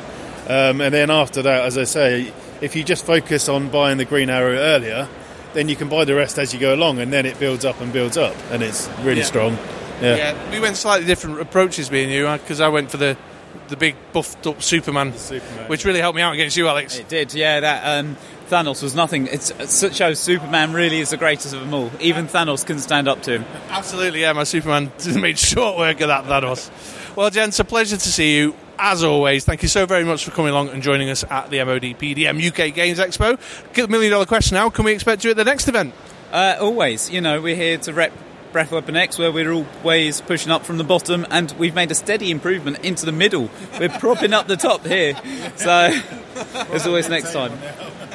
Um, and then after that, as I say, if you just focus on buying the green arrow earlier, then you can buy the rest as you go along, and then it builds up and builds up, and it's really Yeah. strong. Yeah. Yeah, we went slightly different approaches, me and you, because I went for the the big buffed up Superman, Superman, which really helped me out against you, Alex. It did, yeah. That um, Thanos was nothing. It's, it shows Superman really is the greatest of them all. Even Thanos couldn't stand up to him. Absolutely, yeah. My Superman made short work of that Thanos. Well, gents, a pleasure to see you. As always, thank you so very much for coming along and joining us at the MOD PDM UK Games Expo. Get the million dollar question now. Can we expect you at the next event? Uh, always, you know, we're here to rep Breath Weapon X, where we're always pushing up from the bottom, and we've made a steady improvement into the middle. We're propping up the top here, so there's always next time.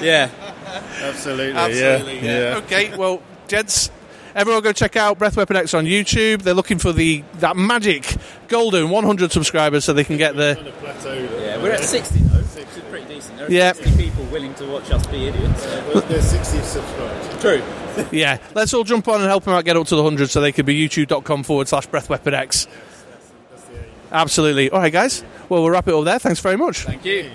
Yeah. Absolutely, Absolutely, yeah. yeah. Okay, well, gents, everyone go check out Breath Weapon X on YouTube. They're looking for the that magic golden 100 subscribers so they can get the. Yeah, we're at 60 though, which is pretty decent. There are Yeah. 60 people willing to watch us be idiots. There's 60 subscribers. True. Yeah, let's all jump on and help them out get up to the 100 so they could be youtube.com forward slash Breath Weapon X. Absolutely. All right, guys. Well, we'll wrap it up there. Thanks very much. Thank you.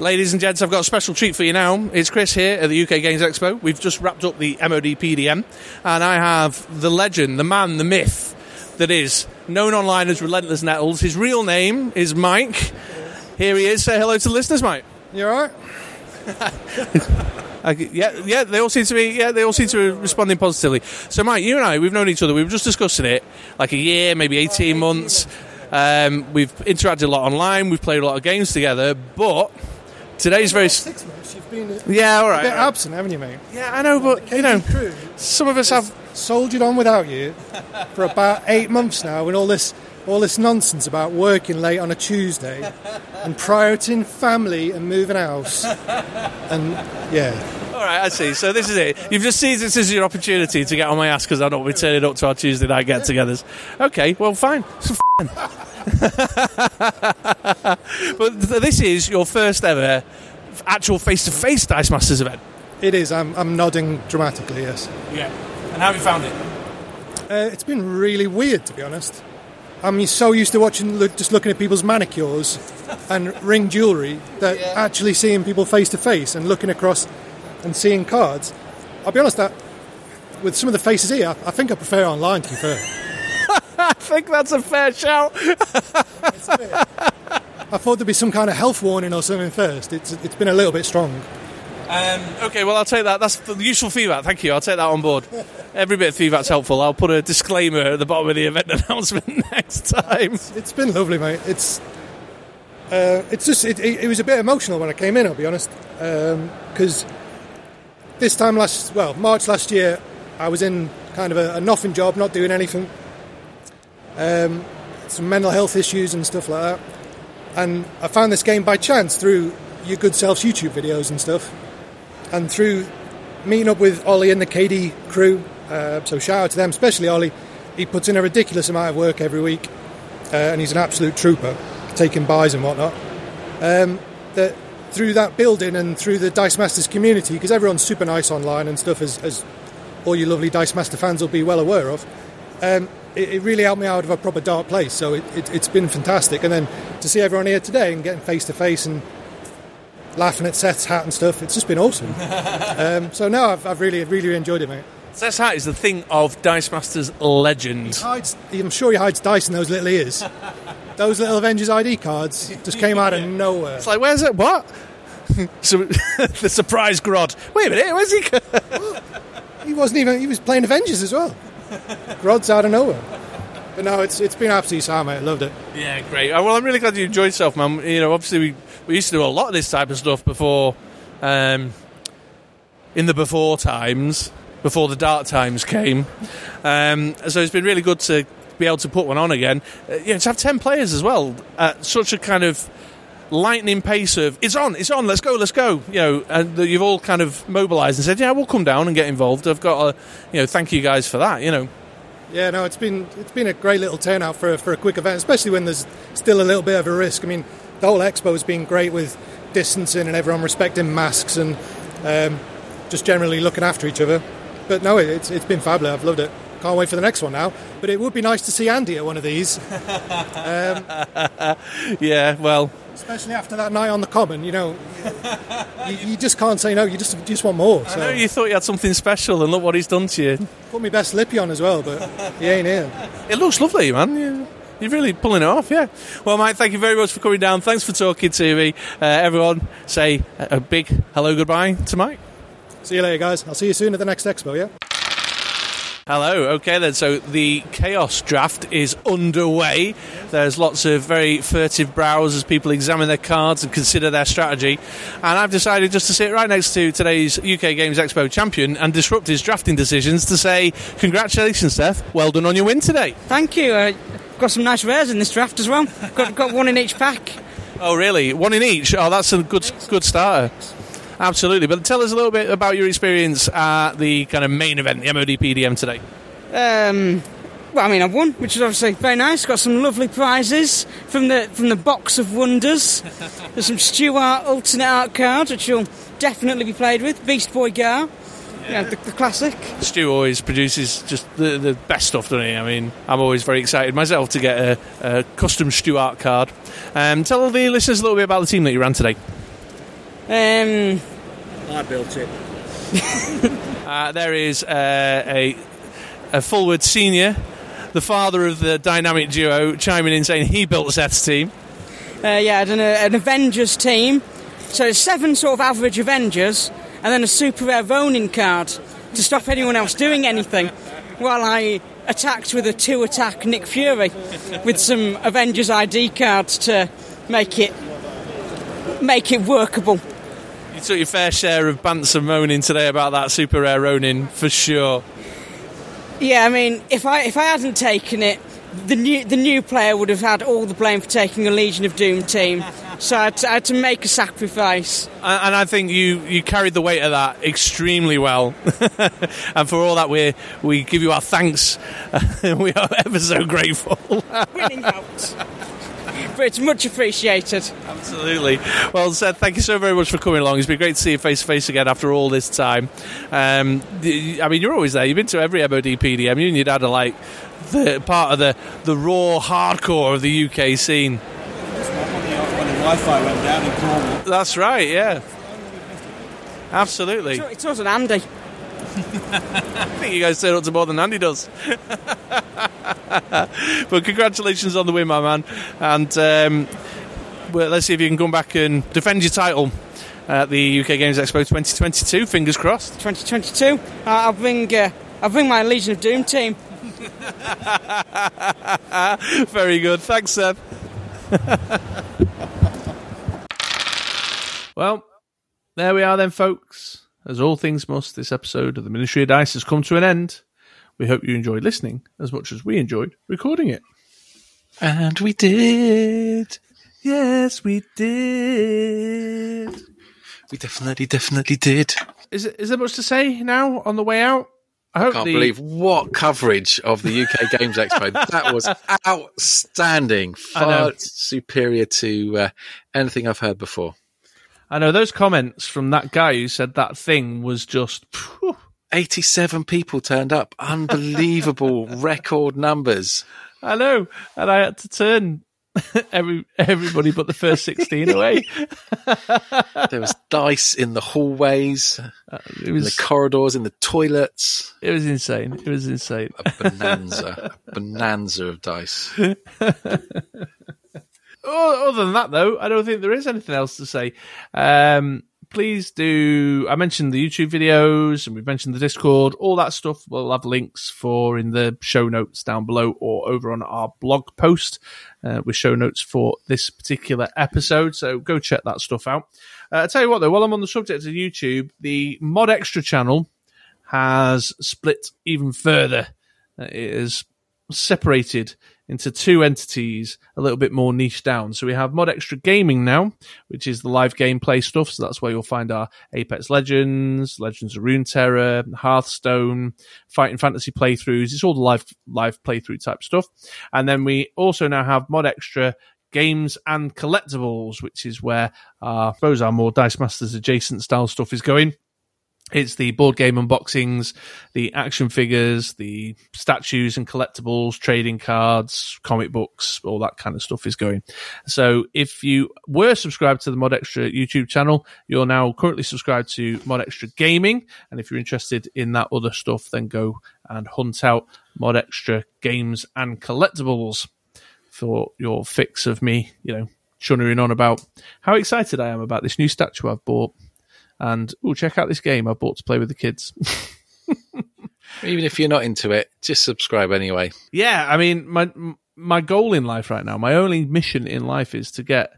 Ladies and gents, I've got a special treat for you now. It's Chris here at the UK Games Expo. We've just wrapped up the MOD PDM, and I have the legend, the man, the myth that is known online as Relentless Nettles. His real name is Mike. Here he is. Say hello to the listeners, Mike. You alright? Yeah, yeah, they all seem to be. Yeah, they all seem to be responding positively. So, Mike, you and I, we've known each other. We were just discussing it, like a year, maybe eighteen months. Um, we've interacted a lot online. We've played a lot of games together. But today's very Six months, you've been a yeah, all right. bit absent, haven't you, mate? Yeah, I know, but you know, crew some of us have. soldiered on without you for about eight months now, with all this all this nonsense about working late on a Tuesday and prioritizing family and moving house, and yeah, All right, I see. So this is it. You've just seized this as your opportunity to get on my ass because I'm not be turning up to our Tuesday night get-togethers. Okay, well, fine. So f- but this is your first ever actual face-to-face Dice Masters event. it is. I'm I'm nodding dramatically. Yes, Yeah. And how have you found it? uh, it's been really weird to be honest. I'm so used to watching, look, just looking at people's manicures and ring jewellery that actually seeing people face to face and looking across and seeing cards. I'll be honest, that with some of the faces here, I think I prefer online. To be fair. I think that's a fair shout. I thought there'd be some kind of health warning or something first. It's it's been a little bit strong. Um, okay, well, I'll take that. That's the useful feedback. Thank you. I'll take that on board. Every bit of feedback's helpful. I'll put a disclaimer at the bottom of the event announcement next time. It's been lovely, mate. It's uh, it's just it, it, it was a bit emotional when I came in. I'll be honest, because this time last well March last year, I was in kind of a, a nothing job, not doing anything. Um, some mental health issues and stuff like that, and I found this game by chance through your good self's YouTube videos and stuff, and through meeting up with Ollie and the KD crew. Uh, so shout out to them, especially Ollie. He puts in a ridiculous amount of work every week uh, and he's an absolute trooper, taking byes and whatnot. Um, that through that building and through the Dice Masters community, because everyone's super nice online and stuff, as, as all you lovely Dice Master fans will be well aware of, um, it, it really helped me out of a proper dark place. So it, it, it's been fantastic. And then to see everyone here today and getting face to face and laughing at Seth's hat and stuff, it's just been awesome. um, so no, I've, I've really, really enjoyed it, mate. Seth's hat is the thing of Dice Masters legend. hides, I'm sure he hides dice in those little ears. those little Avengers ID cards just came out of nowhere. It's like, where's it? What? so, the surprise Grodd. Wait a minute, where's he? He wasn't even. He was playing Avengers as well. Grodd's out of nowhere. But no, it's it's been absolutely mate. I loved it. yeah, great. Oh, well, I'm really glad you enjoyed yourself, man. You know, obviously, we, we used to do a lot of this type of stuff before, um, in the before times, before the dark times came. Um, so it's been really good to be able to put one on again. Uh, yeah, to have 10 players as well at such a kind of lightning pace of it's on, it's on, let's go, let's go. You know, and that you've all kind of mobilised and said, yeah, we'll come down and get involved. I've got to, you know, thank you guys for that. You know, Yeah, no, it's been it's been a great little turnout for for a quick event, especially when there's still a little bit of a risk. I mean, the whole expo has been great with distancing and everyone respecting masks and um, just generally looking after each other. But no, it's it's been fabulous. I've loved it. Can't wait for the next one now. But it would be nice to see Andy at one of these, yeah, well, especially after that night on the Common. You know, you, you just can't say no. You just you just want more. I know you thought you had something special, and look what he's done to you. put my best lippy on as well, but he ain't here. It looks lovely, man. You- You're really pulling it off, yeah. Well, Mike, thank you very much for coming down. Thanks for talking to me. Uh, everyone, say a a big hello, goodbye to Mike. See you later, guys. I'll see you soon at the next expo. Yeah. Hello. Okay, then. So the chaos draft is underway. There's lots of very furtive brows as people examine their cards and consider their strategy. And I've decided just to sit right next to today's UK Games Expo champion and disrupt his drafting decisions to say, congratulations, Seth. Well done on your win today. Thank you. Uh, got some nice rares in this draft as well. Got got one in each pack. Oh, really? One in each? Oh, that's a good good starter. Absolutely. But tell us a little bit about your experience at the kind of main event, the MOD PDM today. Um, well, I mean, I've won, which is obviously very nice. Got some lovely prizes from the from the box of wonders. There's some Stuart alternate art cards, which you'll definitely be played with. Beast Boy Gar, yeah, the, the classic. Stu always produces just the, the best stuff, doesn't he? I mean, I'm always very excited myself to get a, a custom Stuart card. Um, tell the listeners a little bit about the team that you ran today. Um, I built it. Uh, there is uh, a, a forward senior, the father of the dynamic duo, chiming in saying he built Seth's team. uh, yeah, I done a, an Avengers team. So there's seven sort of average Avengers, and then a super rare Ronin card to stop anyone else doing anything. While I attacked with a two attack Nick Fury with some Avengers ID cards to make it make it workable. You took your fair share of bants and moaning today about that super rare Ronin for sure. Yeah, I mean, if I if I hadn't taken it, the new the new player would have had all the blame for taking a Legion of Doom team. So I had to, I had to make a sacrifice. And and I think you, you carried the weight of that extremely well. and for all that, we we give you our thanks. we are ever so grateful. Winning out. But it's much appreciated. Absolutely. Well, Seth, thank you so very much for coming along. It's been great to see you face to face again after all this time. Um, I mean, you're always there. You've been to every MOD PDM. You and your dad are like the part of the, the raw hardcore of the UK scene. when Wi-Fi went down in Cornwall. That's right, yeah. Absolutely. It wasn't Andy. I think you guys turn up to more than Andy does. but congratulations on the win, my man. And um, well, let's see if you can come back and defend your title at the UK Games Expo 2022. Fingers crossed. 2022. Uh, I'll bring uh, I'll bring my Legion of Doom team. Very good. Thanks, Seth. well, there we are then, folks. As all things must, this episode of the Ministry of Dice has come to an end. We hope you enjoyed listening as much as we enjoyed recording it. And we did. Yes, we did. We definitely, definitely did. Is, it, is there much to say now on the way out? I hope Can't the, believe what coverage of the UK Games Expo. That was outstanding. Far superior to uh, anything I've heard before. I know those comments from that guy who said that thing was just. phew. 87 people turned up. Unbelievable record numbers. I know, and I had to turn every everybody but the first sixteen away. There was dice in the hallways, uh, It in the corridors, in the toilets. it was insane. It was insane. A bonanza. a bonanza of dice. Other than that, though, I don't think there is anything else to say. Um, please do. I mentioned the YouTube videos and we've mentioned the Discord. All that stuff we'll have links for in the show notes down below or over on our blog post uh, with show notes for this particular episode. So go check that stuff out. Uh, I tell you what, though, while I'm on the subject of YouTube, the Mod Extra channel has split even further. Uh, It is separated into two entities a little bit more niche down. So we have Mod Extra Gaming now, which is the live gameplay stuff. So that's where you'll find our Apex Legends, Legends of Runeterra, Hearthstone, Fighting Fantasy playthroughs. It's all the live live playthrough type stuff. And then we also now have Mod Extra games and collectibles, which is where uh, I suppose our more Dice Masters adjacent style stuff is going. It's the board game unboxings, the action figures, the statues and collectibles, trading cards, comic books, all that kind of stuff is going. So if you were subscribed to the Mod Extra YouTube channel, you're now currently subscribed to Mod Extra Gaming. And if you're interested in that other stuff, then go and hunt out Mod Extra games and collectibles for your fix of me, you know, chunnering on about how excited I am about this new statue I've bought. And oh, check out this game I bought to play with the kids. Even if you're not into it, just subscribe anyway. yeah, I mean, my my goal in life right now, my only mission in life is to get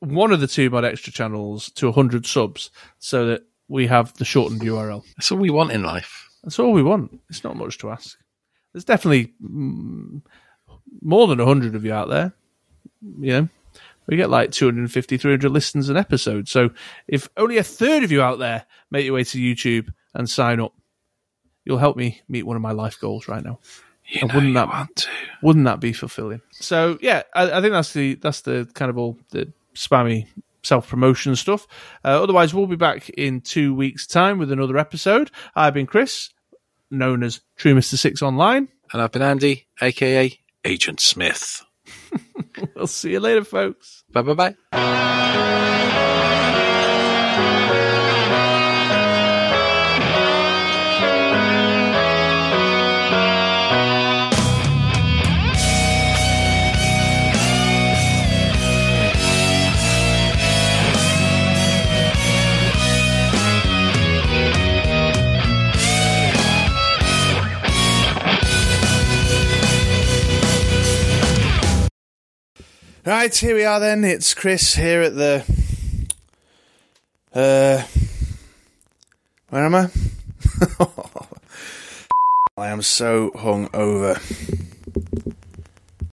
one of the two mod extra channels to 100 subs, so that we have the shortened URL. That's all we want in life. That's all we want. It's not much to ask. There's definitely mm, more than 100 of you out there. You know, we get like 250, 300 listens an episode. So if only a third of you out there make your way to YouTube and sign up, you'll help me meet one of my life goals right now. You And wouldn't that- want to. Wouldn't that be fulfilling? So yeah, I, I think that's the that's the kind of all the spammy self promotion stuff. Uh, otherwise, we'll be back in two weeks' time with another episode. I've been Chris, known as True Mister Six Online. And I've been Andy, aka Agent Smith. We'll see you later, folks. Bye bye bye. Right, here we are then. It's Chris here at the. Uh. Where am I? I am so hung over.